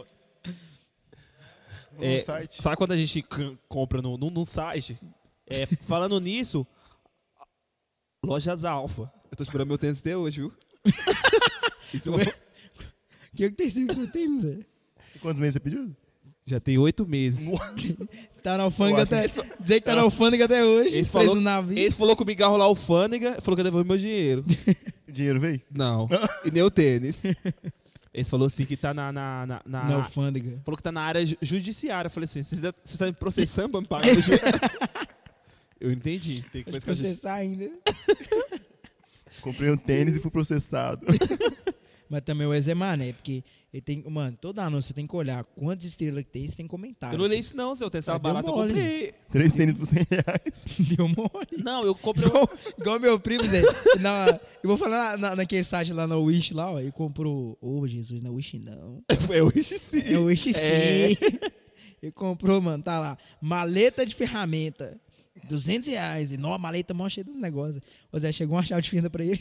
No É, site. sabe quando a gente compra no, no, num site? É, falando nisso, lojas Alfa. Eu tô esperando meu tênis até hoje, viu? Isso Ué? O que, que tem sido que você tem, Zé? Quantos meses você pediu? já tem oito meses. Tá na alfândega até. que Dizer que tá na alfândega até hoje. Esse preso falou- no navio. Esse falou comigo a rolar alfândega, falou que ia devolver meu dinheiro. O dinheiro veio? Não. e nem o tênis. Esse falou assim que tá na. na, na, na- Na alfândega. falou que tá na área ju- judiciária. Eu falei assim: você tá me processando pra me pagar o dinheiro? Eu entendi. Tem que a gente. processar ainda. Comprei um tênis e fui processado. Mas também o Ezé Mané, porque ele tem. Mano, toda anúncio você tem que olhar quantas estrelas que tem, você tem que comentar. Eu não olhei isso, não, seu Deu barato, eu mole. comprei. Três tênis por 100 reais. Deu mole. Não, eu comprei. Igual, igual meu primo, Zé. Na, eu vou falar na, na- naquele site lá na Wish lá, ó. Ele comprou. Ô, Jesus, na Wish não. É o sim. É o Wish sim. É. Ele comprou, mano, tá lá. Maleta de ferramenta. 200 reais. E, não, maleta mó cheia do negócio. Ô Zé, chegou uma chave de fenda pra ele.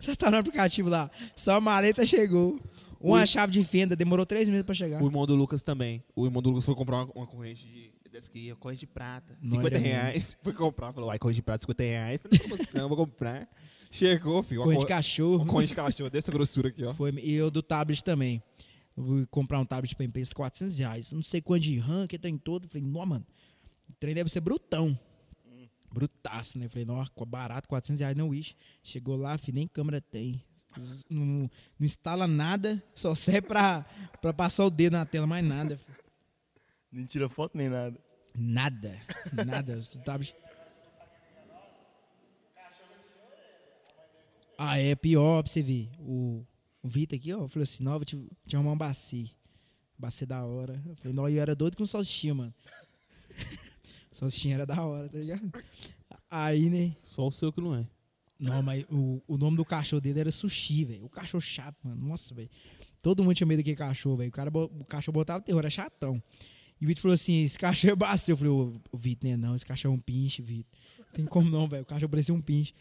Só tá no aplicativo lá. Só a maleta chegou. Uma Ui. chave de fenda. Demorou três meses pra chegar. O irmão do Lucas também. O irmão do Lucas foi comprar uma, uma corrente de. Aqui, uma corrente de prata. Não 50 era mesmo. reais. Foi comprar. Falou, ai, corrente de prata, 50 reais. Na promoção, vou comprar. Chegou, filho. Corrente de cachorro. corrente de cachorro dessa grossura aqui, ó. Foi, e eu do tablet também. Eu vou comprar um tablet pra empresa, 400 reais. Não sei quanto de RAM, que trem todo. Falei, não, mano. O trem deve ser brutão. Brutaço, né? Falei, não, barato, 400 reais não, Wish. Chegou lá, filho, nem câmera tem. Não, não instala nada, só serve pra, pra passar o dedo na tela, mais nada. Nem tira foto nem nada. Nada. Nada. Você tá- Ah, é pior pra você ver. O, o Vitor aqui, ó, falou assim: Nova, te, te arrumar um baci. Baci da hora. Eu falei, não, eu era doido com salsichinha, mano. salsichinha era da hora, tá ligado? Aí, né? Só o seu que não é. Não, mas o, o nome do cachorro dele era Sushi, velho. O cachorro chato, mano. Nossa, velho. Todo mundo tinha medo daquele cachorro, velho. O, cara, o cachorro botava terror, era chatão. E o Vitor falou assim: esse cachorro é bacio. Eu falei, ô, o Vitor, né? Não, esse cachorro é um pinche, Vitor. Tem como não, velho. O cachorro parecia um pinche.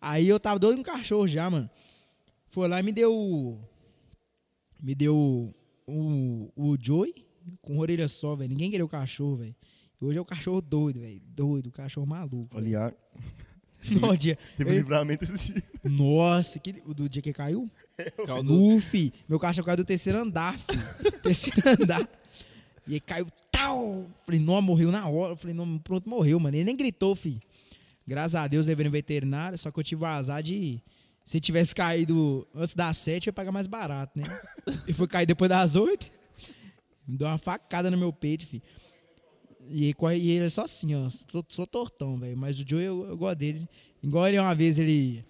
Aí eu tava doido com cachorro já, mano. Foi lá e me deu. Me deu o, o Joey com orelha só, velho. Ninguém queria o cachorro, velho. Hoje é o cachorro doido, velho. Doido, o cachorro maluco. Aliás, No dia, teve Ele- livramento esse dia. nossa, que, do dia que caiu? Caldo- Luffy, meu cachorro caiu do terceiro andar, filho. terceiro andar. E aí caiu, tal. Falei, não, morreu na hora. Falei, não, pronto, morreu, mano. Ele nem gritou, filho. Graças a Deus, levei no veterinário, só que eu tive o azar de. Se tivesse caído antes das sete, eu ia pagar mais barato, né? E foi cair depois das oito. Me deu uma facada no meu peito, filho. E, e ele é só assim, ó. Sou, sou tortão, velho. Mas o Joe, eu, eu gosto dele. Igual ele uma vez, ele.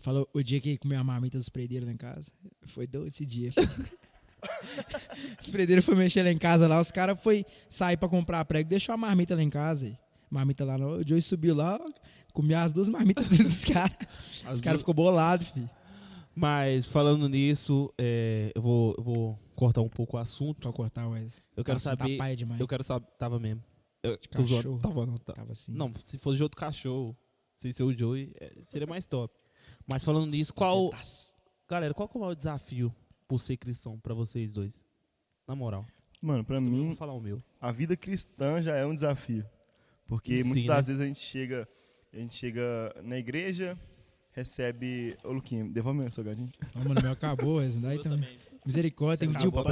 Falou o dia que ele comeu a marmita dos predeiros lá em casa. Foi doido esse dia. os predeiros foram mexer lá em casa lá, os caras foi sair pra comprar prego, deixou a marmita lá em casa. Marmita lá, não. o Joey subiu lá, comeu as duas marmitas dos caras. As Os caras duas- ficou bolado, filho. Mas falando nisso, é, eu, vou, eu vou cortar um pouco o assunto. Pra cortar, Wes. Eu quero Nossa, saber. Tá demais. Eu quero saber. Tava mesmo. Eu, tô cachorro. zoando. Tava não, tá. Tava assim. Não, se fosse de outro cachorro, sem ser o Joey, é, seria mais top. Mas falando nisso, qual. Cacetaço. Galera, qual que é o maior desafio por ser cristão pra vocês dois? Na moral. Mano, pra Eu vou mim, falar o meu. a vida cristã já é um desafio. Porque Sim, muitas né? das vezes a gente chega, a gente chega na igreja, recebe. Ô, Luquinha, devolve meu salgadinho. Ó, mano, meu acabou, esse daí também. Misericórdia, tem que pedir o pão.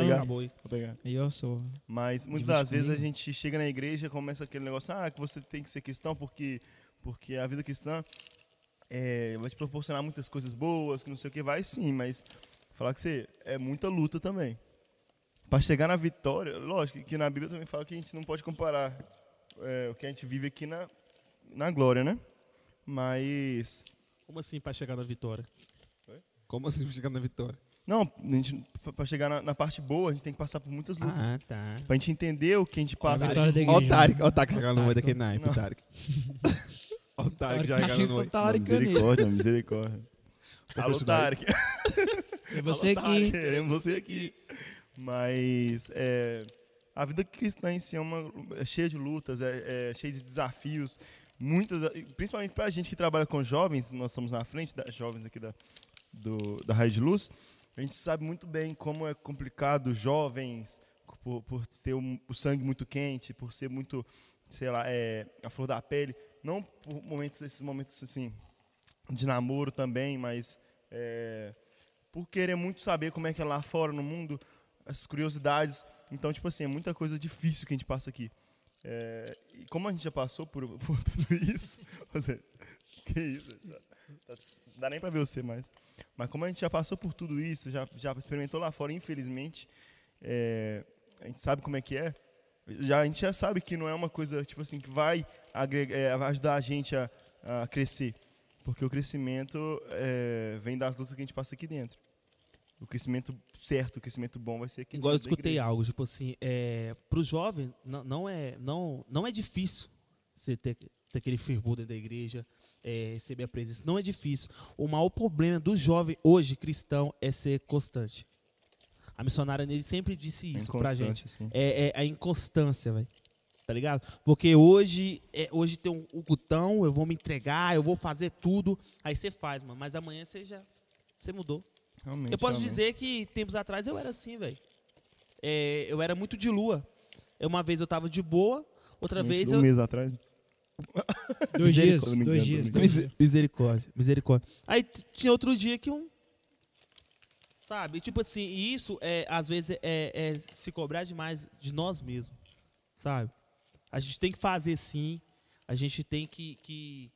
Vou pegar. Aí eu sou. Mas muitas das vezes a gente chega na igreja começa aquele negócio, ah, que você tem que ser cristão porque, porque a vida cristã é, vai te proporcionar muitas coisas boas, que não sei o que, vai sim, mas falar que você é muita luta também. Para chegar na vitória, lógico que na Bíblia também fala que a gente não pode comparar é, o que a gente vive aqui na, na glória, né? Mas Como assim pra chegar na vitória? Como assim pra chegar na vitória? Não, a para chegar na, na parte boa, a gente tem que passar por muitas lutas. Ah, tá. Pra gente entender o que a gente passa. da igreja. o Tarek, ó o Tarek cagando no Otário. daquele naipe, Tarek. Ó o Tarek já cagando no laricando ele. misericórdia, misericórdia. Alô, Tarek. É você que. Queremos você aqui. Mas é, a vida cristã em si é, uma, é cheia de lutas, é, é cheia de desafios. Muitas, principalmente pra gente que trabalha com jovens, nós estamos na frente das jovens aqui da, do, da Raio de Luz, a gente sabe muito bem como é complicado jovens, por, por ter um- o sangue muito quente, por ser muito, sei lá, é, a flor da pele. Não por momentos, esses momentos assim, de namoro também, mas é, por querer muito saber como é que é lá fora no mundo, as curiosidades. Então, tipo assim, é muita coisa difícil que a gente passa aqui. É, e como a gente já passou por, por tudo isso, que isso, tá- tá- dá nem pra ver você mais. Mas como a gente já passou por tudo isso, já, já experimentou lá fora, infelizmente, é, a gente sabe como é que é. Já, a gente já sabe que não é uma coisa tipo assim que vai, agregar, é, vai ajudar a gente a, a crescer. Porque o crescimento é, vem das lutas que a gente passa aqui dentro. O crescimento certo, o crescimento bom vai ser aqui Igual eu escutei algo, tipo assim, é, pro jovem, não, não, é, não, não é difícil você ter, ter aquele fervor dentro da igreja, é, receber a presença. Não é difícil. O maior problema do jovem hoje cristão é ser constante. A missionária nele sempre disse isso pra gente. Sim. É, é a inconstância, velho. Tá ligado? Porque hoje, é, hoje tem um, um cutão, eu vou me entregar, eu vou fazer tudo. Aí você faz, mano. Mas amanhã você já. Você mudou. Realmente, Eu posso realmente. dizer que tempos atrás eu era assim, velho. É, eu era muito de lua. Uma vez eu tava de boa, outra vez um eu. mês atrás. Dois dias. Dois engano, dias. dois. Misericórdia, misericórdia. Aí tinha outro dia que um. Sabe? Tipo assim, e isso é, às vezes é, é se cobrar demais de nós mesmos. Sabe? A gente tem que fazer sim. A gente tem que, que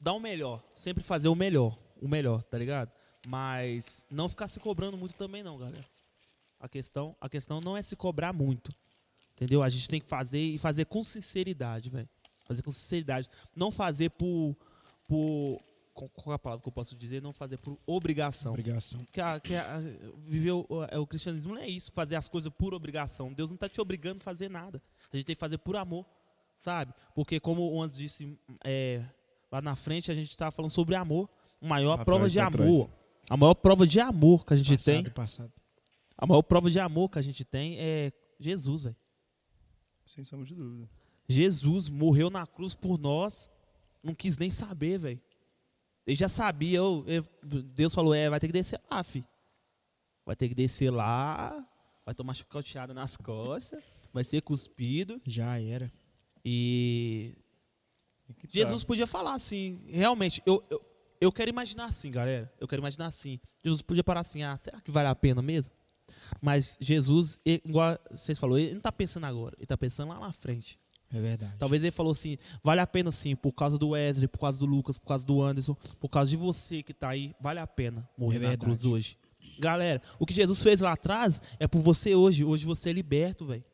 dar o melhor. Sempre fazer o melhor. o melhor, tá ligado? Mas não ficar se cobrando muito também não, galera. A questão, a questão não é se cobrar muito. Entendeu? A gente tem que fazer e fazer com sinceridade, velho. Fazer com sinceridade. Não fazer por. por qual é a palavra que eu posso dizer? Não fazer por obrigação. Obrigação. Que, a, que a, viver o, o- o cristianismo não é isso, fazer as coisas por obrigação. Deus não está te obrigando a fazer nada. A gente tem que fazer por amor, sabe? Porque, como o Andes disse é, lá na frente, a gente estava falando sobre amor. A maior prova de amor. A maior prova de amor que a gente tem. Passado, passado. A maior prova de amor que a gente tem é Jesus, velho. Sem sombra de dúvida. Jesus morreu na cruz por nós, não quis nem saber, velho. Ele já sabia, eu- Deus falou, é, vai ter que descer lá, fi. Vai ter que descer lá, vai tomar chicoteada nas costas, vai ser cuspido. Já era. E. Jesus podia falar assim, realmente, eu, eu, eu quero imaginar assim, galera. Eu quero imaginar assim. Jesus podia parar assim, ah, será que vale a pena mesmo? Mas Jesus, igual vocês falaram, ele não está pensando agora, ele está pensando lá na frente. É verdade. Talvez ele falou assim, vale a pena sim, por causa do Wesley, por causa do Lucas, por causa do Anderson, por causa de você que tá aí, vale a pena morrer É na verdade. cruz hoje. Galera, o que Jesus fez lá atrás é por você hoje, hoje você é liberto, velho.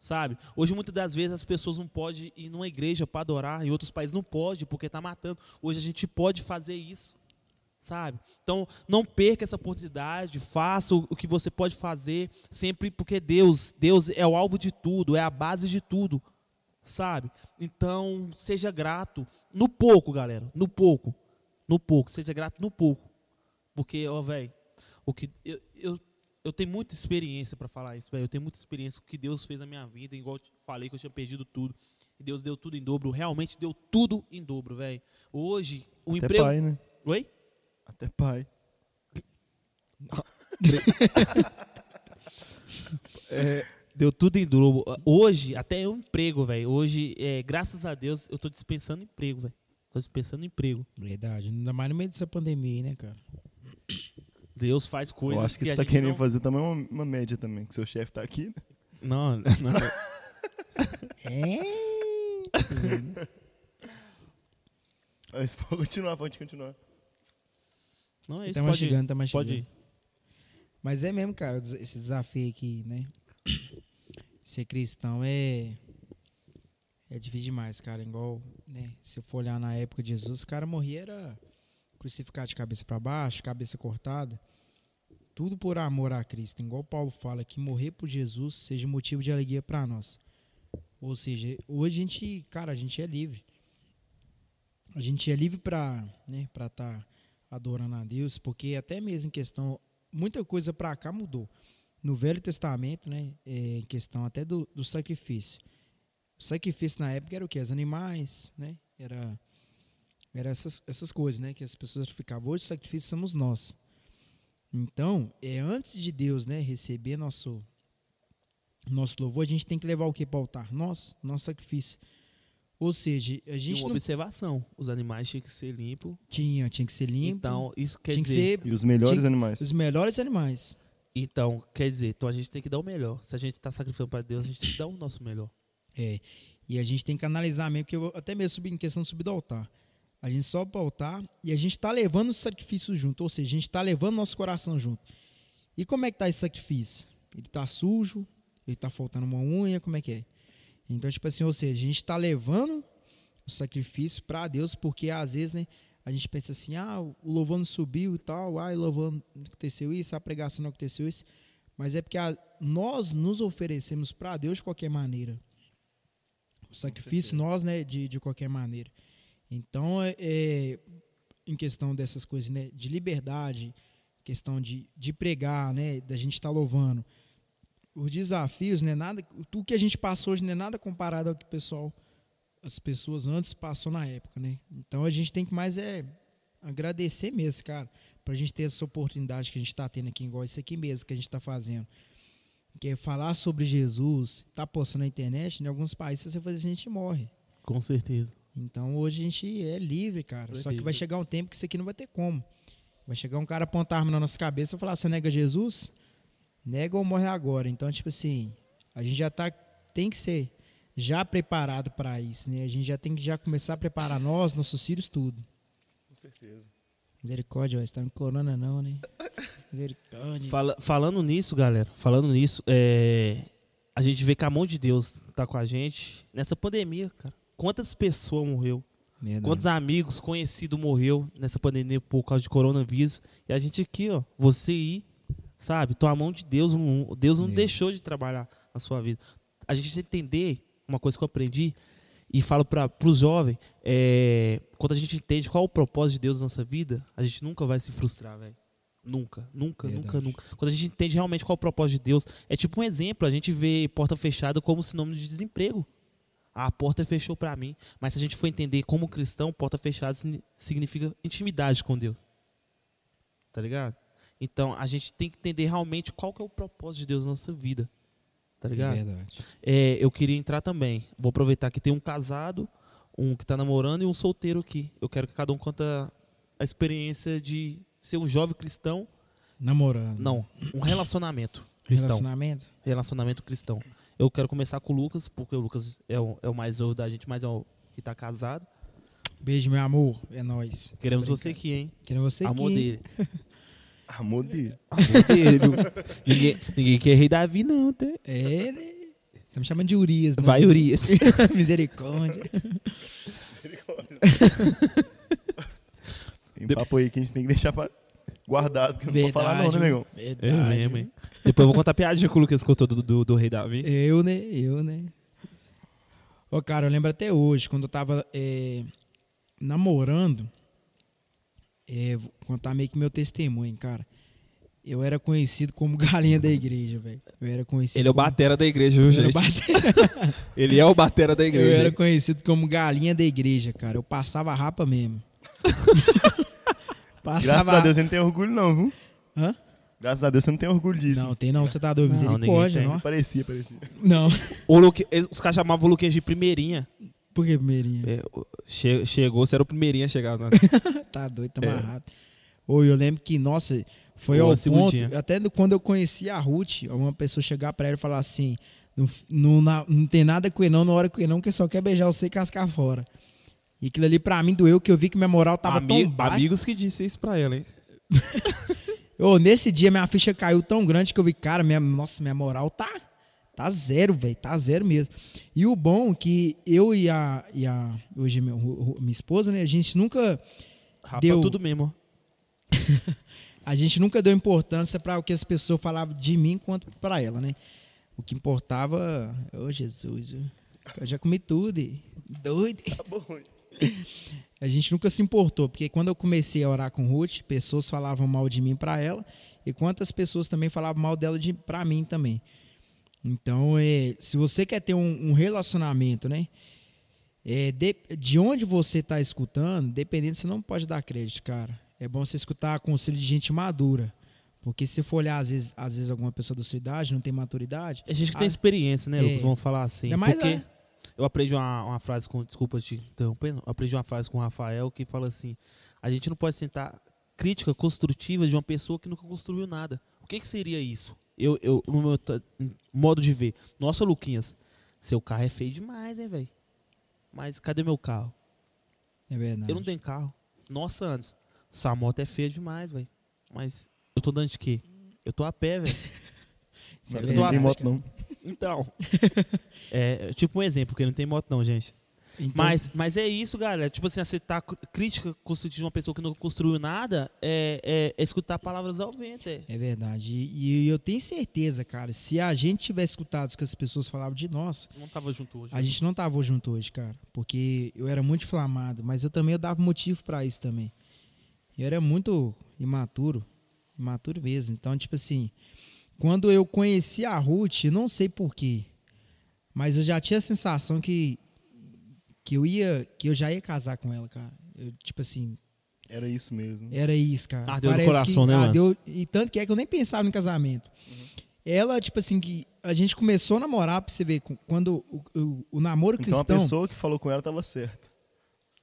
Sabe? Hoje muitas das vezes as pessoas não podem ir numa igreja para adorar, em outros países não pode, porque tá matando. Hoje a gente pode fazer isso. Sabe? Então, não perca essa oportunidade, faça o o que você pode fazer, sempre porque Deus, Deus é o alvo de tudo, é a base de tudo sabe? Então, seja grato no pouco, galera, no pouco, no pouco, seja grato no pouco, porque, ó, velho, o que eu, eu, eu tenho muita experiência para falar isso, velho, eu tenho muita experiência com o que Deus fez na minha vida, igual eu te falei que eu tinha perdido tudo, e Deus deu tudo em dobro, realmente deu tudo em dobro, velho. Hoje, o Até emprego, pai, né? oi? Até pai. Deu tudo em dobro. Hoje, até o emprego, velho. Hoje, é, graças a Deus, eu tô dispensando emprego, velho. Tô dispensando emprego. Verdade. Ainda mais no meio dessa pandemia aí, né, cara? Deus faz coisas eu acho que, a você tá querendo não- fazer também uma, uma média também, que seu chefe tá aqui. né? Não, não. É. Mas pode continuar, pode continuar. Não é isso, Tá pode mastigando, ir. tá mastigando. Pode ir. Mas é mesmo, cara, esse desafio aqui, né? Ser cristão é. É difícil demais, cara. Igual, né? Se for olhar na época de Jesus, o cara morria era crucificado de cabeça para baixo, cabeça cortada. Tudo por amor a Cristo. Igual Paulo fala, que morrer por Jesus seja motivo de alegria para nós. Ou seja, hoje a gente, cara, a gente é livre. A gente é livre para, né, para estar adorando a Deus, porque até mesmo em questão muita coisa para cá mudou. No Velho Testamento, né, é, em questão até do, do sacrifício. O sacrifício na época era o que? Os animais, né? Era, era essas, essas coisas, né? Que as pessoas sacrificavam. Hoje o sacrifício somos nós. Então, é antes de Deus, né, receber nosso nosso louvor, a gente tem que levar o que para o altar? Nós, nosso sacrifício. Ou seja, a E gente uma não observação: os animais tinham que ser limpos. tinha, tinha que ser limpo, Então, isso quer tinha que dizer. ser E os melhores Tinha- animais. os melhores animais. Então, quer dizer, então a gente tem que dar o melhor. Se a gente está sacrificando para Deus, a gente tem que dar o nosso melhor. É. E a gente tem que analisar mesmo, porque eu, até mesmo subir em questão de subir do altar. A gente sobe para o altar e a gente está levando o sacrifício junto, ou seja, a gente está levando nosso coração junto. E como é que tá esse sacrifício? Ele tá sujo? Ele tá faltando uma unha? Como é que é? Então, tipo assim, ou seja, a gente está levando o sacrifício para Deus, porque às vezes, né, a gente pensa assim, ah, o louvor não subiu e tal, ah, o louvor aconteceu isso, a pregação não aconteceu isso. Mas é porque a- nós nos oferecemos para Deus de qualquer maneira. O sacrifício, nós, né, de, de qualquer maneira. Então, é, é, em questão dessas coisas, né, de liberdade, questão de, de pregar, né, da gente estar louvando. Os desafios, né, nada, tudo que a gente passou hoje não é nada comparado ao que o pessoal, as pessoas antes passou na época, né? Então a gente tem que mais é agradecer mesmo, cara, pra gente ter essa oportunidade que a gente está tendo aqui, igual isso aqui mesmo que a gente está fazendo. Que é falar sobre Jesus, tá postando na internet, em alguns países, se você fazer isso, a gente morre. Com certeza. Então hoje a gente é livre, cara. É Só que vai livre. chegar um tempo que isso aqui não vai ter como. Vai chegar um cara apontar a arma na nossa cabeça e falar: você nega Jesus? Nega ou morre agora. Então, tipo assim, a gente já tá, tem que ser já preparado para isso, né? A gente já tem que já começar a preparar nós, nossos filhos, tudo. Com certeza. Misericórdia, vai estar no corona não, né? Misericórdia. Fala- falando nisso, galera, falando nisso, é, a gente vê que a mão de Deus tá com a gente nessa pandemia, cara. Quantas pessoas morreu? Verdade. Quantos amigos, conhecidos morreu nessa pandemia por causa de coronavírus? E a gente aqui, ó, você ir, sabe? Tua mão de Deus, Deus não deixou de trabalhar na sua vida. A gente tem que entender uma coisa que eu aprendi e falo para os jovens, é, quando a gente entende qual é o propósito de Deus na nossa vida, a gente nunca vai se frustrar, velho. Nunca, nunca, nunca, Verdade. nunca. Quando a gente entende realmente qual é o propósito de Deus, é tipo um exemplo, a gente vê porta fechada como sinônimo de desemprego. A porta fechou para mim, mas se a gente for entender como cristão, porta fechada signi- significa intimidade com Deus. Tá ligado? Então, a gente tem que entender realmente qual que é o propósito de Deus na nossa vida. Tá É ligado? verdade. É, eu queria entrar também. Vou aproveitar que tem um casado, um que tá namorando e um solteiro aqui. Eu quero que cada um conta a experiência de ser um jovem cristão. Namorando. Não, um relacionamento cristão. Relacionamento? Relacionamento cristão. Eu quero começar com o Lucas, porque o Lucas é o, é o mais novo da gente, mas é o que tá casado. Beijo, meu amor. É nóis. Queremos você aqui, hein? Querendo você Amor aqui. dele. Amor dele. Amor dele. ninguém, ninguém quer rei Davi, não. Tá? É, né? Tá me chamando de Urias, né? Vai, Urias. Misericórdia. Tem papo aí que a gente tem que deixar pra... guardado, porque eu não vou falar não, né, negão? É Verdade. mesmo, hein? Depois eu vou contar piadinha que o Lucas contou do, do, do rei Davi. Eu, né? Eu, né? Ô, cara, eu lembro até hoje, quando eu tava é, namorando, é, vou contar meio que meu testemunho, hein, cara. Eu era conhecido como galinha da igreja, velho. Eu era conhecido Ele é o como... batera da igreja, viu, Eu era gente? bate- Ele é o batera da Eu igreja. era hein? conhecido como galinha da igreja, cara. Eu passava rapa mesmo. passava Graças a Deus você não tem orgulho não, viu? Hã? Graças a Deus você não tem orgulho disso. Não, tem não, você tá doido. Não, Misericórdia, ninguém não. Parecia, parecia. Não. O Luque, os caras chamavam o Luquinhas de primeirinha. Por que, primeirinha? É, o- che- chegou, você era o primeirinho a chegar. Tá doido, tá É. amarrado. Ou eu lembro que, nossa, foi Ô, ao ponto, até do- quando eu conheci a Ruth, uma pessoa chegar pra ela e falar assim, não, não, não tem nada com ele não, na hora com ele não, que só quer beijar você e cascar fora. E aquilo ali pra mim doeu, que eu vi que minha moral tava Ami- tão baixa. amigos que disse isso pra ela, hein? Nesse dia minha ficha caiu tão grande que eu vi, cara, minha, nossa, minha moral tá, tá zero, velho, tá zero mesmo. E o bom é que eu e a, e a hoje meu- o- o- minha esposa, né, a gente nunca Rapa Deu. tudo mesmo. a gente nunca deu importância para o que as pessoas falavam de mim quanto para ela, né? O que importava, ô Jesus, eu eu já comi tudo, e- doido. Tá bom. A gente nunca se importou, porque quando eu comecei a orar com Ruth, pessoas falavam mal de mim para ela, e quantas pessoas também falavam mal dela de, para mim também. Então, é, se você quer ter um, um relacionamento, né? É, de, de onde você está escutando, dependendo, você não pode dar crédito, cara. É bom você escutar conselho de gente madura. Porque se for olhar, às vezes, às vezes alguma pessoa da sua idade não tem maturidade. A gente que tem Ah, experiência, né, é. Lucas? Vamos falar assim. Ainda mais porque é. eu aprendi uma, uma frase com. Desculpa te interrompendo. Eu aprendi uma frase com o Rafael que fala assim: a gente não pode sentar crítica construtiva de uma pessoa que nunca construiu nada. O que, que seria isso? Eu, eu, no meu modo de ver. Nossa, Luquinhas, seu carro é feio demais, hein, velho? Mas cadê meu carro? É verdade. Eu não tenho carro. Nossa, Anderson, essa moto é feia demais, velho. Mas eu tô dando de quê? Eu tô a pé, velho. Não tem moto não. Então. é tipo um exemplo, porque não tem moto não, gente. Então, Mas, mas é isso, galera. Tipo assim, aceitar cr- crítica construtiva de uma pessoa que não construiu nada é, é- é escutar palavras ao vento. É. É verdade. E, e eu tenho certeza, cara, se a gente tivesse escutado o que as pessoas falavam de nós, Não tava junto hoje. a gente não tava junto hoje, cara. Porque eu era muito inflamado, mas eu também eu dava motivo pra isso também. Eu era muito imaturo, imaturo mesmo. Então, tipo assim, quando eu conheci a Ruth, não sei porquê, mas eu já tinha a sensação que que eu ia, que eu já ia casar com ela, cara. Eu, tipo assim, Era isso mesmo. era isso, cara. Ardeu no Parece coração, que né, mano? ardeu- E tanto que é que eu nem pensava em casamento. Ela, tipo assim, que a gente começou a namorar, pra você ver, com- quando o, o- o namoro Então a cristão. pessoa que falou com ela tava certa.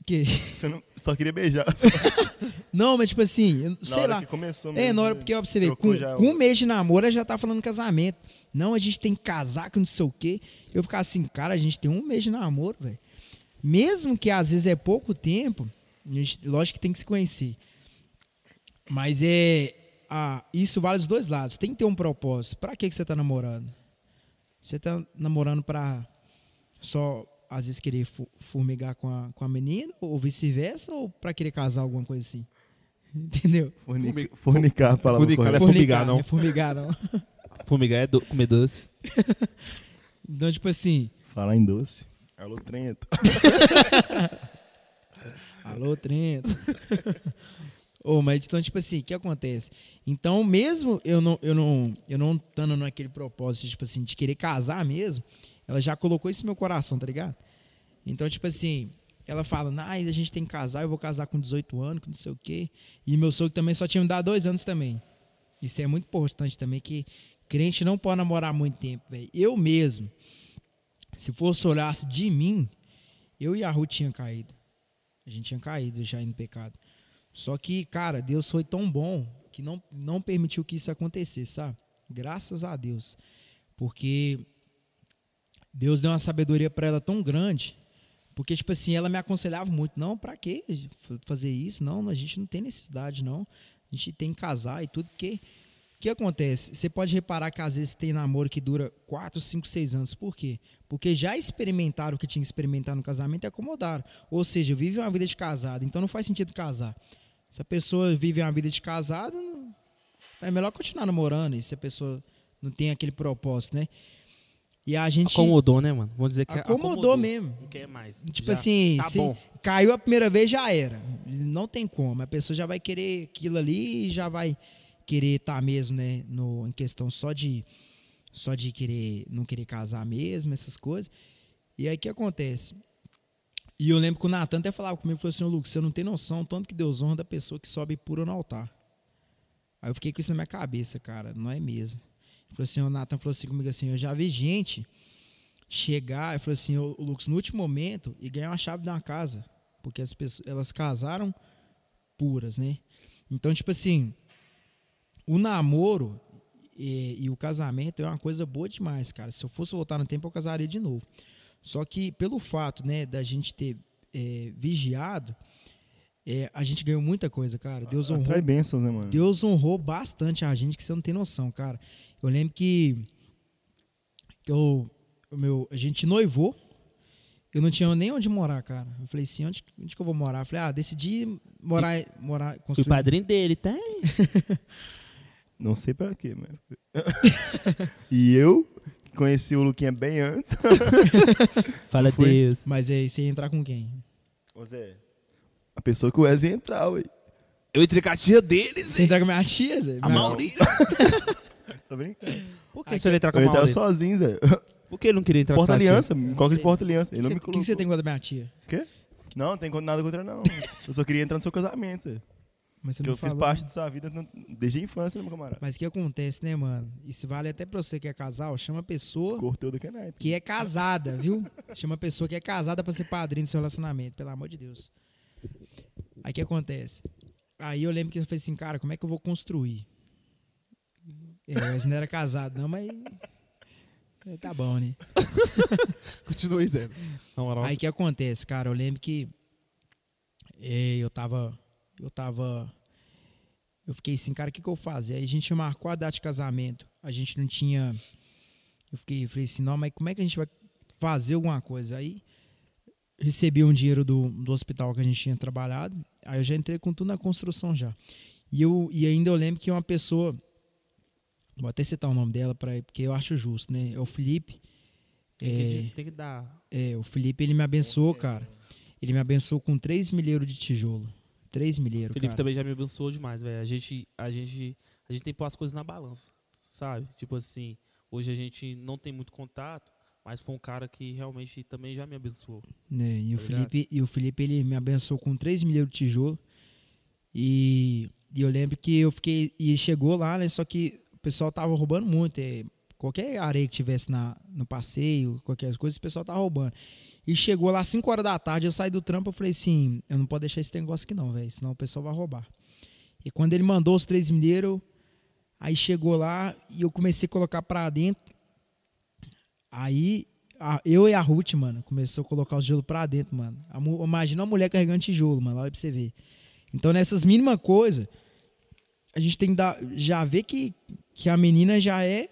que- Você não, só queria beijar. Não, mas tipo assim, eu- Na sei hora lá. que começou mesmo. É, na hora, porque ó, pra você ver, com, já com um mês de namoro, ela já tá falando casamento. Não, a gente tem que casar, que não sei o quê. Eu ficava assim, cara, a gente tem um mês de namoro, velho. Mesmo que às vezes é pouco tempo, a gente, lógico que tem que se conhecer. Mas é. Ah, isso vale dos dois lados. Tem que ter um propósito. Pra que, que você tá namorando? Você tá namorando pra só, às vezes, querer fu- formigar com a, com a menina, ou vice-versa, ou pra querer casar, alguma coisa assim? Entendeu? Fornica, fornicar a palavra Fornicar correta. é formigar, não. É formigar, não. Formigar é do, comer doce. Então, tipo assim, Falar em doce. Alô, Trento. Alô, Trento. Ô, mas então, tipo assim, o que acontece? Então, mesmo eu não, eu não, eu não estando naquele propósito, tipo assim, de querer casar mesmo, ela já colocou isso no meu coração, tá ligado? Então, tipo assim, ela fala, nah, a gente tem que casar, eu vou casar com 18 anos, com não sei o quê. E meu sogro também só tinha me dado dois anos também. Isso é muito importante também, que crente não pode namorar muito tempo, velho. Eu mesmo, se fosse olhasse de mim, eu e a Ruth tinha caído. A gente tinha caído já no pecado. Só que, cara, Deus foi tão bom que não, não permitiu que isso acontecesse, sabe? Graças a Deus. Porque Deus deu uma sabedoria para ela tão grande. Porque, tipo assim, ela me aconselhava muito. Não, pra quê fazer isso? Não, a gente não tem necessidade, não. A gente tem que casar e tudo. Porque que acontece? Você pode reparar que às vezes tem namoro que dura 4, 5, 6 anos. Por quê? Porque já experimentaram o que tinha que experimentar no casamento e acomodaram. Ou seja, vive uma vida de casado. Então não faz sentido casar. Se a pessoa vive uma vida de casado, é melhor continuar namorando. E se a pessoa não tem aquele propósito, né? E a gente Acomodou, né, mano? Vamos dizer que acomodou mesmo. Não quer mais. Tipo Já assim, Tá se bom. caiu a primeira vez, já era. Não tem como. A pessoa já vai querer aquilo ali e já vai querer estar mesmo, né? No, em questão só de só de querer não querer casar mesmo, essas coisas. E aí o que acontece? E eu lembro que o Natan até falava comigo, falou assim, Lucas, você não tem noção tanto que Deus honra da pessoa que sobe pura no altar. Aí eu fiquei com isso na minha cabeça, cara, não é mesmo. Ele falou assim, o Natan falou assim comigo assim, eu já vi gente chegar, ele falou assim, ô, Lucas, no último momento, e ganhar uma chave de uma casa. Porque as pessoas, elas casaram puras, né? Então, tipo assim, o namoro e, e o casamento é uma coisa boa demais, cara. Se eu fosse voltar no tempo, eu casaria de novo. Só que pelo fato, né, da gente ter é, vigiado, é, a gente ganhou muita coisa, cara. Deus honrou Atrai bênçãos, né, mano? Deus honrou bastante a gente que você não tem noção, cara. Eu lembro que, que eu, o meu, a gente noivou, eu não tinha nem onde morar, cara. Eu falei assim, onde, onde que eu vou morar? Eu falei, ah, decidi morar, morar Fui construir. padrinho dele, tá? Não sei pra quê, mano. e eu, que conheci o Luquinha bem antes. Fala? Deus. Mas aí você ia entrar com quem? Ô Zé, a pessoa que o Wesley ia entrar, ué. Eu entrei com a tia deles, Você ia entrar com minha tia, Zé? A Minha- Maurícia. Tá brincando? Por que você ia entrar com Eu a ia entrar Maurícia? sozinho, Zé. Por que ele não queria entrar com a tia? Porta-aliança, me coloca de Sei. porta-aliança. Ele não Você- me O que colocou. que você tem contra minha tia? Não, não tem nada contra, não. Eu só queria entrar no seu casamento, Zé. Mas você Porque não eu fiz falou. parte da sua vida desde a infância, né, meu camarada? Mas o que acontece, né, mano? Isso vale até pra você que é casal, chama a pessoa Cortou do que naipe. que é casada, viu? Chama a pessoa que é casada pra ser padrinho do seu relacionamento, pelo amor de Deus. Aí o que acontece? Aí eu lembro que eu falei assim, cara, como é que eu vou construir? É, eu não era casado, não, mas. é, Tá bom, né? Na moral, Aí o que acontece, cara? Eu lembro que é, eu tava. Eu tava. Eu fiquei assim, cara, o que, que eu faço? Aí a gente marcou a data de casamento. A gente não tinha. Eu fiquei, eu falei assim, não, mas como é que a gente vai fazer alguma coisa? Aí recebi um dinheiro do, do hospital que a gente tinha trabalhado. Aí eu já entrei com tudo na construção já. E, eu, e ainda eu lembro que uma pessoa. Vou até citar o nome dela, pra, porque eu acho justo, né? É o Felipe. tem, É, que, tem que dar. é, o Felipe, ele me abençoou, cara. Ele me abençoou com 3 milheiros de tijolo. 3 milheiros, O Felipe cara. também já me abençoou demais, velho. A gente, a gente, a gente tem que pôr as coisas na balança, sabe? Tipo assim, hoje a gente não tem muito contato, mas foi um cara que realmente também já me abençoou. Né, E, o Tá ligado? Felipe, e o Felipe, ele me abençoou com 3 milheiros de tijolo. E, e eu lembro que eu fiquei... E chegou lá, né? Só que o pessoal tava roubando muito. é, qualquer areia que tivesse na, no passeio, qualquer coisa, o pessoal tava roubando. E chegou lá 5 horas da tarde, eu saí do trampo, eu falei assim, eu não posso deixar esse negócio aqui não, velho, senão o pessoal vai roubar. E quando ele mandou os 3 milheiros, aí chegou lá e eu comecei a colocar pra dentro. Aí a- eu e a Ruth, mano, começou a colocar o tijolo pra dentro, mano. A imagina uma mulher carregando tijolo, mano, olha pra você ver. Então nessas mínimas coisas, a gente tem que dar, já ver que, que a menina já é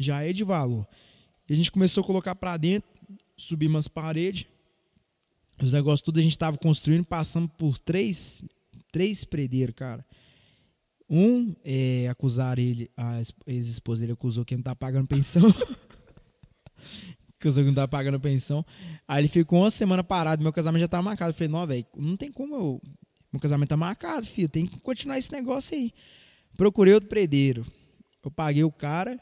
já é de valor. E a gente começou a colocar pra dentro, subir umas paredes, os negócios tudo a gente tava construindo, passamos por três, três predeiros, cara. Um, é, acusaram ele, a es- ex-esposa dele acusou que não tá pagando pensão. acusou que não tá pagando pensão. Aí ele ficou uma semana parado, meu casamento já tava marcado. Eu falei, não, velho, não tem como eu. Meu casamento tá marcado, filho, tem que continuar esse negócio aí. Procurei outro predeiro. Eu paguei o cara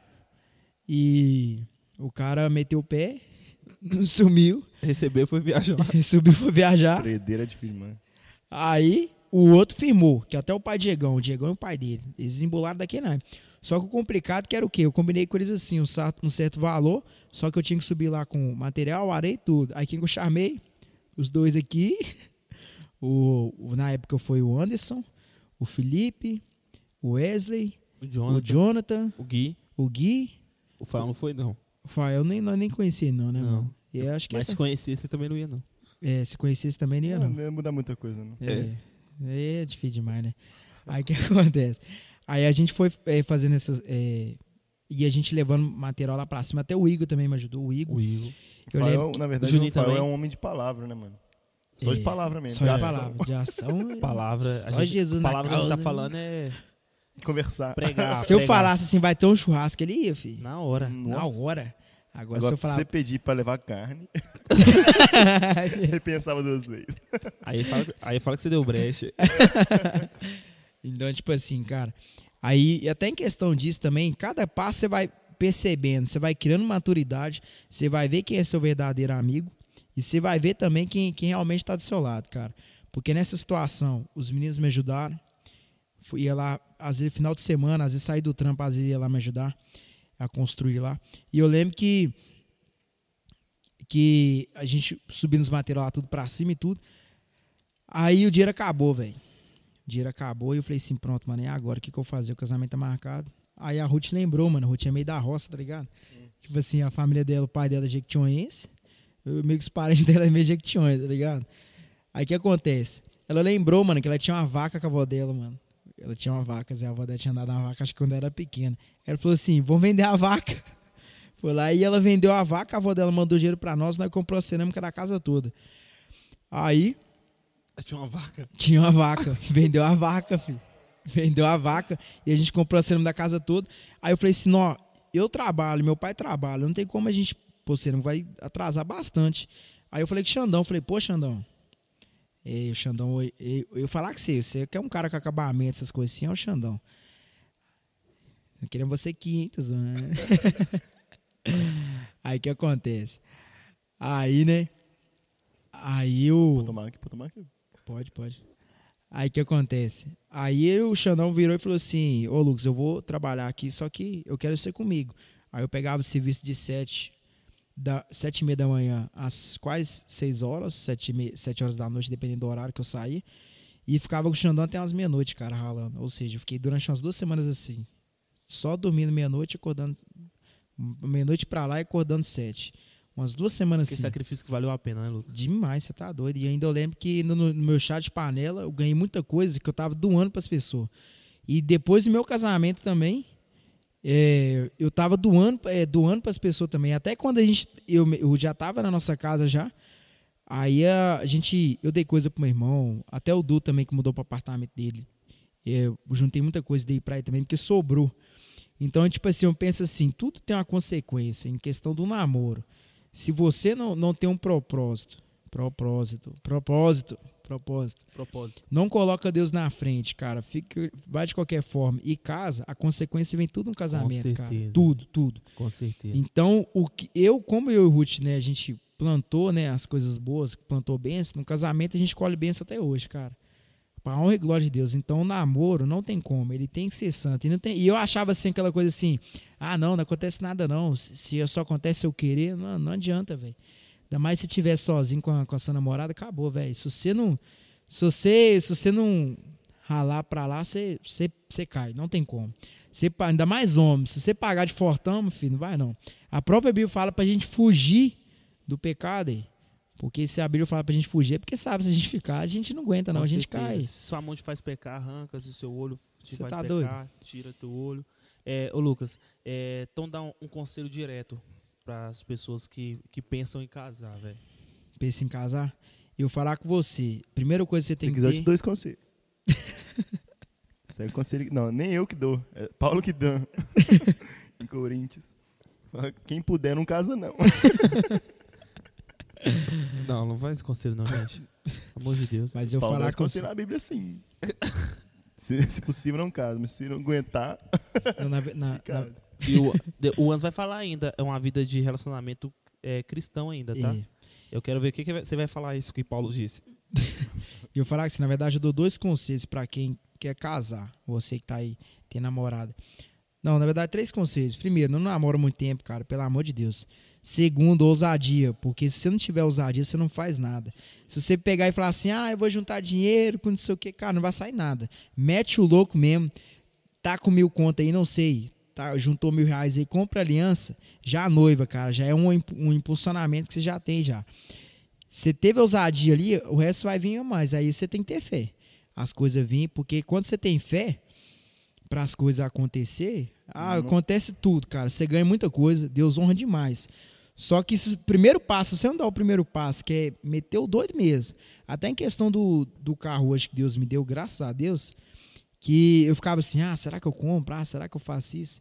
e o cara meteu o pé, sumiu, Recebeu foi viajar. subiu foi viajar. Predeira é difícil, mano. Aí o outro firmou, que até o pai Diegão, o Diegão é o pai dele. Eles desembolaram daqui, né? Só que o complicado que era o quê? Eu combinei com eles assim, um certo, um certo valor, só que eu tinha que subir lá com material, areia e tudo. Aí quem que eu chamei? Os dois aqui. O, o- na época foi o Anderson, o Felipe, o Wesley, O o Jonathan, Jonathan, o Gui, o Gui. o Fael não foi, não. Fael nem, nós nem conhecia não, né? Não. mano? E eu acho que Mas se conhecesse, você também não ia, não. é, se conhecesse também não ia Não, não. não ia mudar muita coisa, não. É. É, difícil demais, né? Aí o que acontece? Aí a gente foi é, fazendo essas. é, e a gente levando material lá pra cima. Até o Igor também me ajudou. O Igor. O Igor. Eu Fael, lembro na verdade, o Fael é um homem de palavra, né, mano? Só de É, palavra mesmo. Só de de ação. palavra. De ação. é- Palavra. A Só gente, Jesus a na palavra que a gente tá causa. falando é Conversar. pregar. Se eu pregar. falasse assim, vai ter um churrasco, ele ia, filho. Na hora. Na Nossa. hora. Agora, Agora, se eu se falar. você pedir pra levar carne, ele pensava duas vezes. Aí fala, aí fala que você deu brecha. Então, tipo assim, cara. Aí, e até em questão disso também, cada passo você vai percebendo, você vai criando maturidade, você vai ver quem é seu verdadeiro amigo e você vai ver também quem, quem realmente está do seu lado, cara. Porque nessa situação, os meninos me ajudaram. Ia lá, às vezes, final de semana, às vezes saí do trampo, às vezes ia lá me ajudar a construir lá. E eu lembro que que a gente subindo os materiais lá tudo pra cima e tudo. Aí o dinheiro acabou, velho. O dinheiro acabou e eu falei assim, pronto, mano, e agora? O que, que eu vou fazer? O casamento tá marcado. Aí a Ruth lembrou, mano. A Ruth é meio da roça, tá ligado? Tipo assim, a família dela, o pai dela é jequitinhonense. Meio que os parentes dela é meio jequitinhonense, tá ligado? Aí o que acontece? Ela lembrou, mano, que ela tinha uma vaca com a avó dela, mano. Ela tinha uma vaca, a avó dela tinha dado uma vaca, acho que quando era pequena. Ela falou assim, vamos vender a vaca. Foi lá e ela vendeu a vaca, a avó dela mandou dinheiro pra nós, nós comprou a cerâmica da casa toda. Aí, Tinha uma vaca. tinha uma vaca. Vendeu a vaca, filho. Vendeu a vaca e a gente comprou a cerâmica da casa toda. Aí eu falei assim, ó, eu trabalho, meu pai trabalha, não tem como a gente, pô, cerâmica vai atrasar bastante. Aí eu falei com o Xandão, falei, pô, Xandão, Ei, o Xandão, eu, eu, eu falar que você, você quer um cara com acabamento, essas coisas assim, é o Xandão. Eu queria você 500, mano. Aí que acontece? Aí, né? Aí o. Pode tomar aqui, pode tomar aqui. Pode, pode. Aí que acontece? Aí o Xandão virou e falou assim: Ô Lucas, eu vou trabalhar aqui, só que eu quero ser comigo. Aí eu pegava o serviço de sete, da, sete e meia da manhã às quase seis horas, sete, meia, sete horas da noite, dependendo do horário que eu saía. E ficava com o Xandão até umas meia-noite, cara, ralando. Ou seja, eu fiquei durante umas duas semanas assim. Só dormindo meia-noite, acordando. Meia-noite pra lá e acordando sete. Umas duas semanas Que assim. sacrifício que valeu a pena, né, Lucas? Demais, você tá doido. E ainda eu lembro que no, no meu chá de panela eu ganhei muita coisa que eu tava doando pras pessoas. E depois do meu casamento também, é, eu tava doando, é, doando pras pessoas também. Até quando a gente, eu, eu já tava na nossa casa já, aí a, gente, eu dei coisa pro meu irmão, até o Du também que mudou pro apartamento dele. É, Eu juntei muita coisa, dei pra ele também, porque sobrou. Então, tipo assim, eu penso assim, tudo tem uma consequência em questão do namoro. Se você não, não tem um propósito, propósito, propósito, propósito, Propósito. não coloca Deus na frente, cara, fica, vai de qualquer forma e casa, a consequência vem tudo no casamento, cara. Tudo, tudo. Com certeza. Então, o que eu, como eu e o Ruth, né, a gente plantou, né, as coisas boas, plantou bênção, no casamento a gente colhe bênção até hoje, cara. Pra honra e glória de Deus. Então, o namoro não tem como, ele tem que ser santo. E, não tem, e eu achava assim, aquela coisa assim, ah, não, não acontece nada não, se, se só acontece eu querer, não, não adianta, velho. Ainda mais se estiver sozinho com a, com a sua namorada, acabou, velho. Se você não, se você, se você não ralar pra lá, você, você, você cai, não tem como. Você, ainda mais homem, se você pagar de fortão, meu filho, não vai não. A própria Bíblia fala pra gente fugir do pecado aí. Porque se a Bíblia fala pra gente fugir, é porque sabe, se a gente ficar, a gente não aguenta, não, Com a gente certeza. cai. Se sua mão te faz pecar, arranca. Se o seu olho te Cê faz tá pecar, tira teu olho. É, ô Lucas, é, então dá um, um conselho direto para as pessoas que, que pensam em casar, velho. Pensa em casar. Eu falar com você. Primeira coisa que você Se tem que quiser, eu te ter. dou esse conselho. Isso aí é conselho. Não, nem eu que dou. É Paulo que dá. em Corinthians. Quem puder, não casa, não. Não, não faz esse conselho não, gente. Pelo amor de Deus. Mas eu Paulo falar com conselho na Bíblia, sim. Se, se possível, não casa. Mas se não aguentar, Não, na, na- na-. E o, o Ans vai falar ainda, é uma vida de relacionamento é, cristão ainda, tá? é. Eu quero ver o que, que você vai falar isso que Paulo disse. E eu falar que, assim, na verdade, eu dou dois conselhos pra quem quer casar. Você que tá aí, tem namorada. Não, na verdade, três conselhos. Primeiro, não namora muito tempo, cara, pelo amor de Deus. Segundo, ousadia, porque se você não tiver ousadia, você não faz nada. Se você pegar e falar assim, ah, eu vou juntar dinheiro com não sei o que, cara, não vai sair nada. Mete o louco mesmo, tá com mil conto aí, não sei, tá, juntou mil reais aí, compra aliança, já noiva, cara, já é um, um impulsionamento que você já tem já. Você teve ousadia ali, o resto vai vir a mais. Aí você tem que ter fé. As coisas vêm, porque quando você tem fé para as coisas acontecer, ah, Não- acontece tudo, cara. Você ganha muita coisa, Deus honra demais. Só que se o primeiro passo, se você não dá o primeiro passo, que é meter o doido mesmo. Até em questão do, do carro hoje que Deus me deu, graças a Deus, que eu ficava assim, ah, será que eu compro? Ah, será que eu faço isso?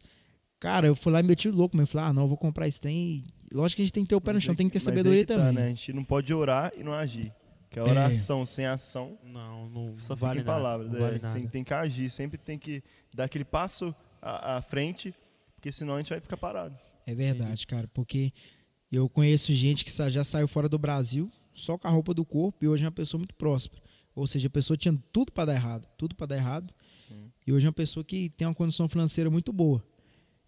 Cara, eu fui lá e meti o louco, mas eu falei, ah, não, eu vou comprar esse trem. Lógico que a gente tem que ter o pé no Mas chão, é- tem que ter sabedoria que tá, também. né? A gente não pode orar e não agir. Que a É. oração sem ação Não, não só vale fica em nada, palavras. não é, vale você nada. tem que agir, sempre tem que dar aquele passo à, à frente, porque senão a gente vai ficar parado. É verdade, cara, porque eu conheço gente que já saiu fora do Brasil só com a roupa do corpo e hoje é uma pessoa muito próspera. Ou seja, a pessoa tinha tudo para dar errado, tudo para dar errado. Hum. E hoje é uma pessoa que tem uma condição financeira muito boa.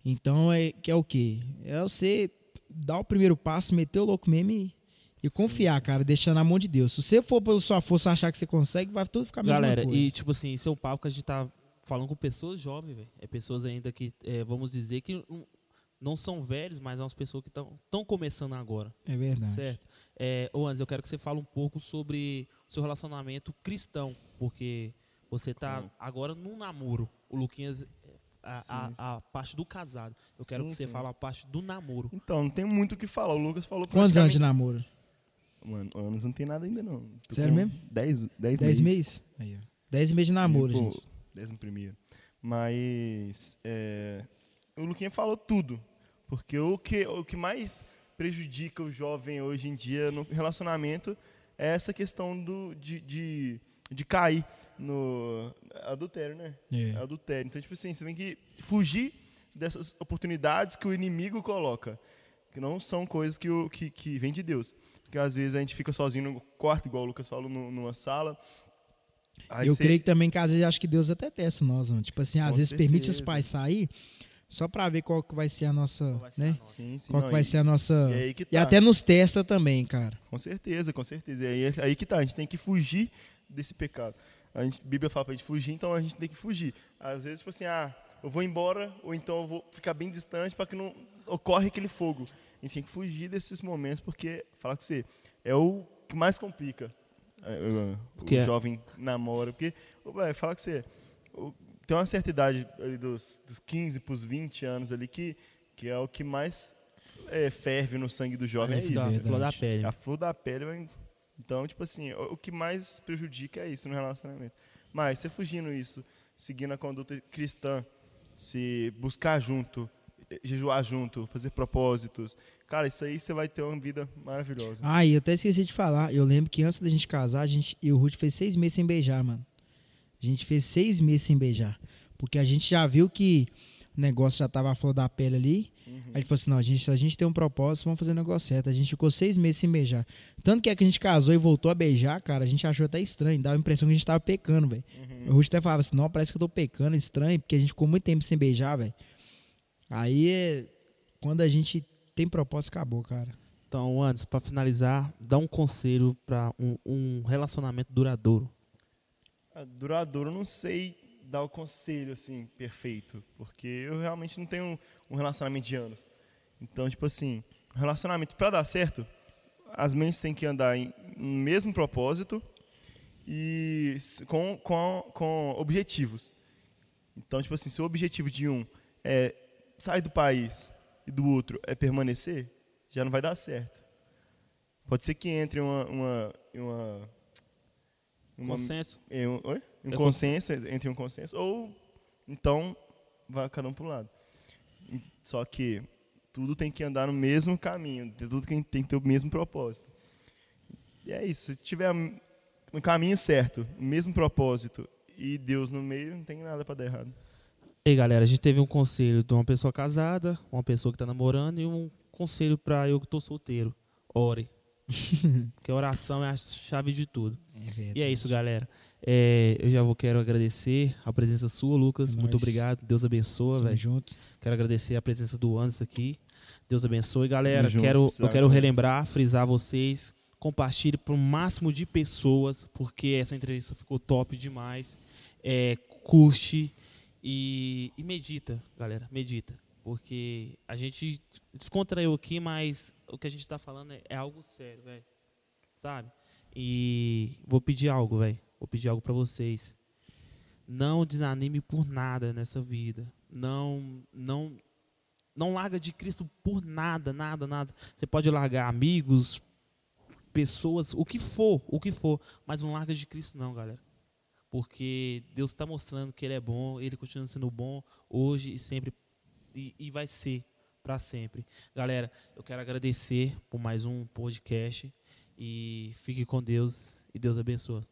Então é que é o quê? É você dar o primeiro passo, meter o louco mesmo e, e confiar, cara, deixar na mão de Deus. Se você for pela sua força achar que você consegue, vai tudo ficar a mesma Galera, coisa. e tipo assim, esse é um papo que a gente tá falando com pessoas jovens, velho. É pessoas ainda que, é, vamos dizer, que não, não são velhos, mas são as pessoas que estão começando agora, É verdade. certo? É, ô Anz, eu quero que você fale um pouco sobre o seu relacionamento cristão, porque você tá Como? agora num namoro. O Luquinhas, a, Sim, a- sim. a parte do casado. Eu quero Sim, que você sim. fale a parte do namoro. Então, não tem muito o que falar. O Lucas falou Quantos anos de namoro? Mano, anos não tem nada ainda, não. Tô Sério mesmo? 10, 10, Dez meses. meses? Aí. Dez meses de namoro, Pô, gente. Décimo primeiro. Mas é, o Luquinha falou tudo. Porque o que, o que mais prejudica o jovem hoje em dia no relacionamento é essa questão do, de, de, de cair no adultério, né? É. Adultério. Então, tipo assim, você tem que fugir dessas oportunidades que o inimigo coloca. Que não são coisas que, o, que, que vem de Deus. Porque às vezes a gente fica sozinho no quarto, igual o Lucas falou, no- numa sala. Aí eu você- creio que também que às vezes acho que Deus até testa nós, mano. Tipo assim, às Com vezes permite os certeza. pais sair só pra ver qual que vai ser a nossa, a né? nossa? Sim, sim. Qual não, que vai e- ser a nossa E aí que E tá. até nos testa também, cara. Com certeza, com certeza. E aí, é aí que tá, a gente tem que fugir desse pecado. A, gente, a Bíblia fala pra gente fugir, então a gente tem que fugir. Às vezes, tipo assim, ah, eu vou embora, ou então eu vou ficar bem distante para que não ocorre aquele fogo. A gente tem que fugir desses momentos, porque, fala com você, é o que mais complica. é, é, Porque o é- jovem namora. Porque, véi, fala com você, tem uma certa idade ali dos, dos 15 pros 20 anos ali que, que é o que mais é, ferve no sangue do jovem. É, É, isso. verdade. flor da pele. A flor da pele vai... Então, tipo assim, o que mais prejudica é isso no relacionamento. Mas você fugindo isso, seguindo a conduta cristã, se buscar junto, jejuar junto, fazer propósitos, cara, isso aí você vai ter uma vida maravilhosa. Ah, e eu até esqueci de falar. Eu lembro que antes da gente casar, a gente, e o Ruth fez seis meses sem beijar, mano. A gente fez seis meses sem beijar. Porque a gente já viu que o negócio já tava a flor da pele ali. Uhum. Aí ele falou assim: não, a gente, se a gente tem um propósito, vamos fazer o negócio certo. A gente ficou seis meses sem beijar. Tanto que é que a gente casou e voltou a beijar, cara, a gente achou até estranho. Dava a impressão que a gente tava pecando, velho. Uhum. O Ruth até falava assim: não, parece que eu tô pecando, estranho, porque a gente ficou muito tempo sem beijar, velho. Aí, é- quando a gente tem propósito, acabou, cara. Então, antes, pra finalizar, dá um conselho pra um, um relacionamento duradouro. Ah, Duradouro, eu não sei dar o conselho, assim, perfeito. Porque eu realmente não tenho um, relacionamento de anos. Então, tipo assim, relacionamento, pra dar certo, as mentes têm que andar em, no mesmo propósito e com, com, com objetivos. Então, tipo assim, se o objetivo de um é sair do país e do outro é permanecer, já não vai dar certo. Pode ser que entre uma. uma, uma, uma Consenso. é, um, oi? Um consenso, entre um consenso, ou então vai cada um para um lado. Só que tudo tem que andar no mesmo caminho, tudo tem, que ter o mesmo propósito. E é isso, se tiver no caminho certo, o mesmo propósito e Deus no meio, não tem nada para dar errado. E aí, galera, a gente teve um conselho de uma pessoa casada, uma pessoa que está namorando e um conselho para eu que estou solteiro. Ore. Porque a oração é a chave de tudo. É. E é isso, galera. É, eu já vou quero agradecer a presença sua, Lucas. É Muito obrigado. Deus abençoa, velho. junto. Quero agradecer a presença do Anderson aqui. Deus abençoe. Galera, Tamo junto, quero, eu quero relembrar, frisar vocês. Compartilhe para o máximo de pessoas, porque essa entrevista ficou top demais. É, curte e, e medita, galera. Medita. Porque a gente descontraiu aqui, mas o que a gente está falando é, é algo sério, velho. Sabe? E vou pedir algo, velho. Vou pedir algo para vocês. Não desanime por nada nessa vida. Não, não, não larga de Cristo por nada, nada, nada. Você pode largar amigos, pessoas, o que for, o que for, mas não larga de Cristo não, galera. Porque Deus está mostrando que Ele é bom, Ele continua sendo bom hoje e sempre e, e vai ser para sempre. Galera, eu quero agradecer por mais um podcast e fique com Deus e Deus abençoe.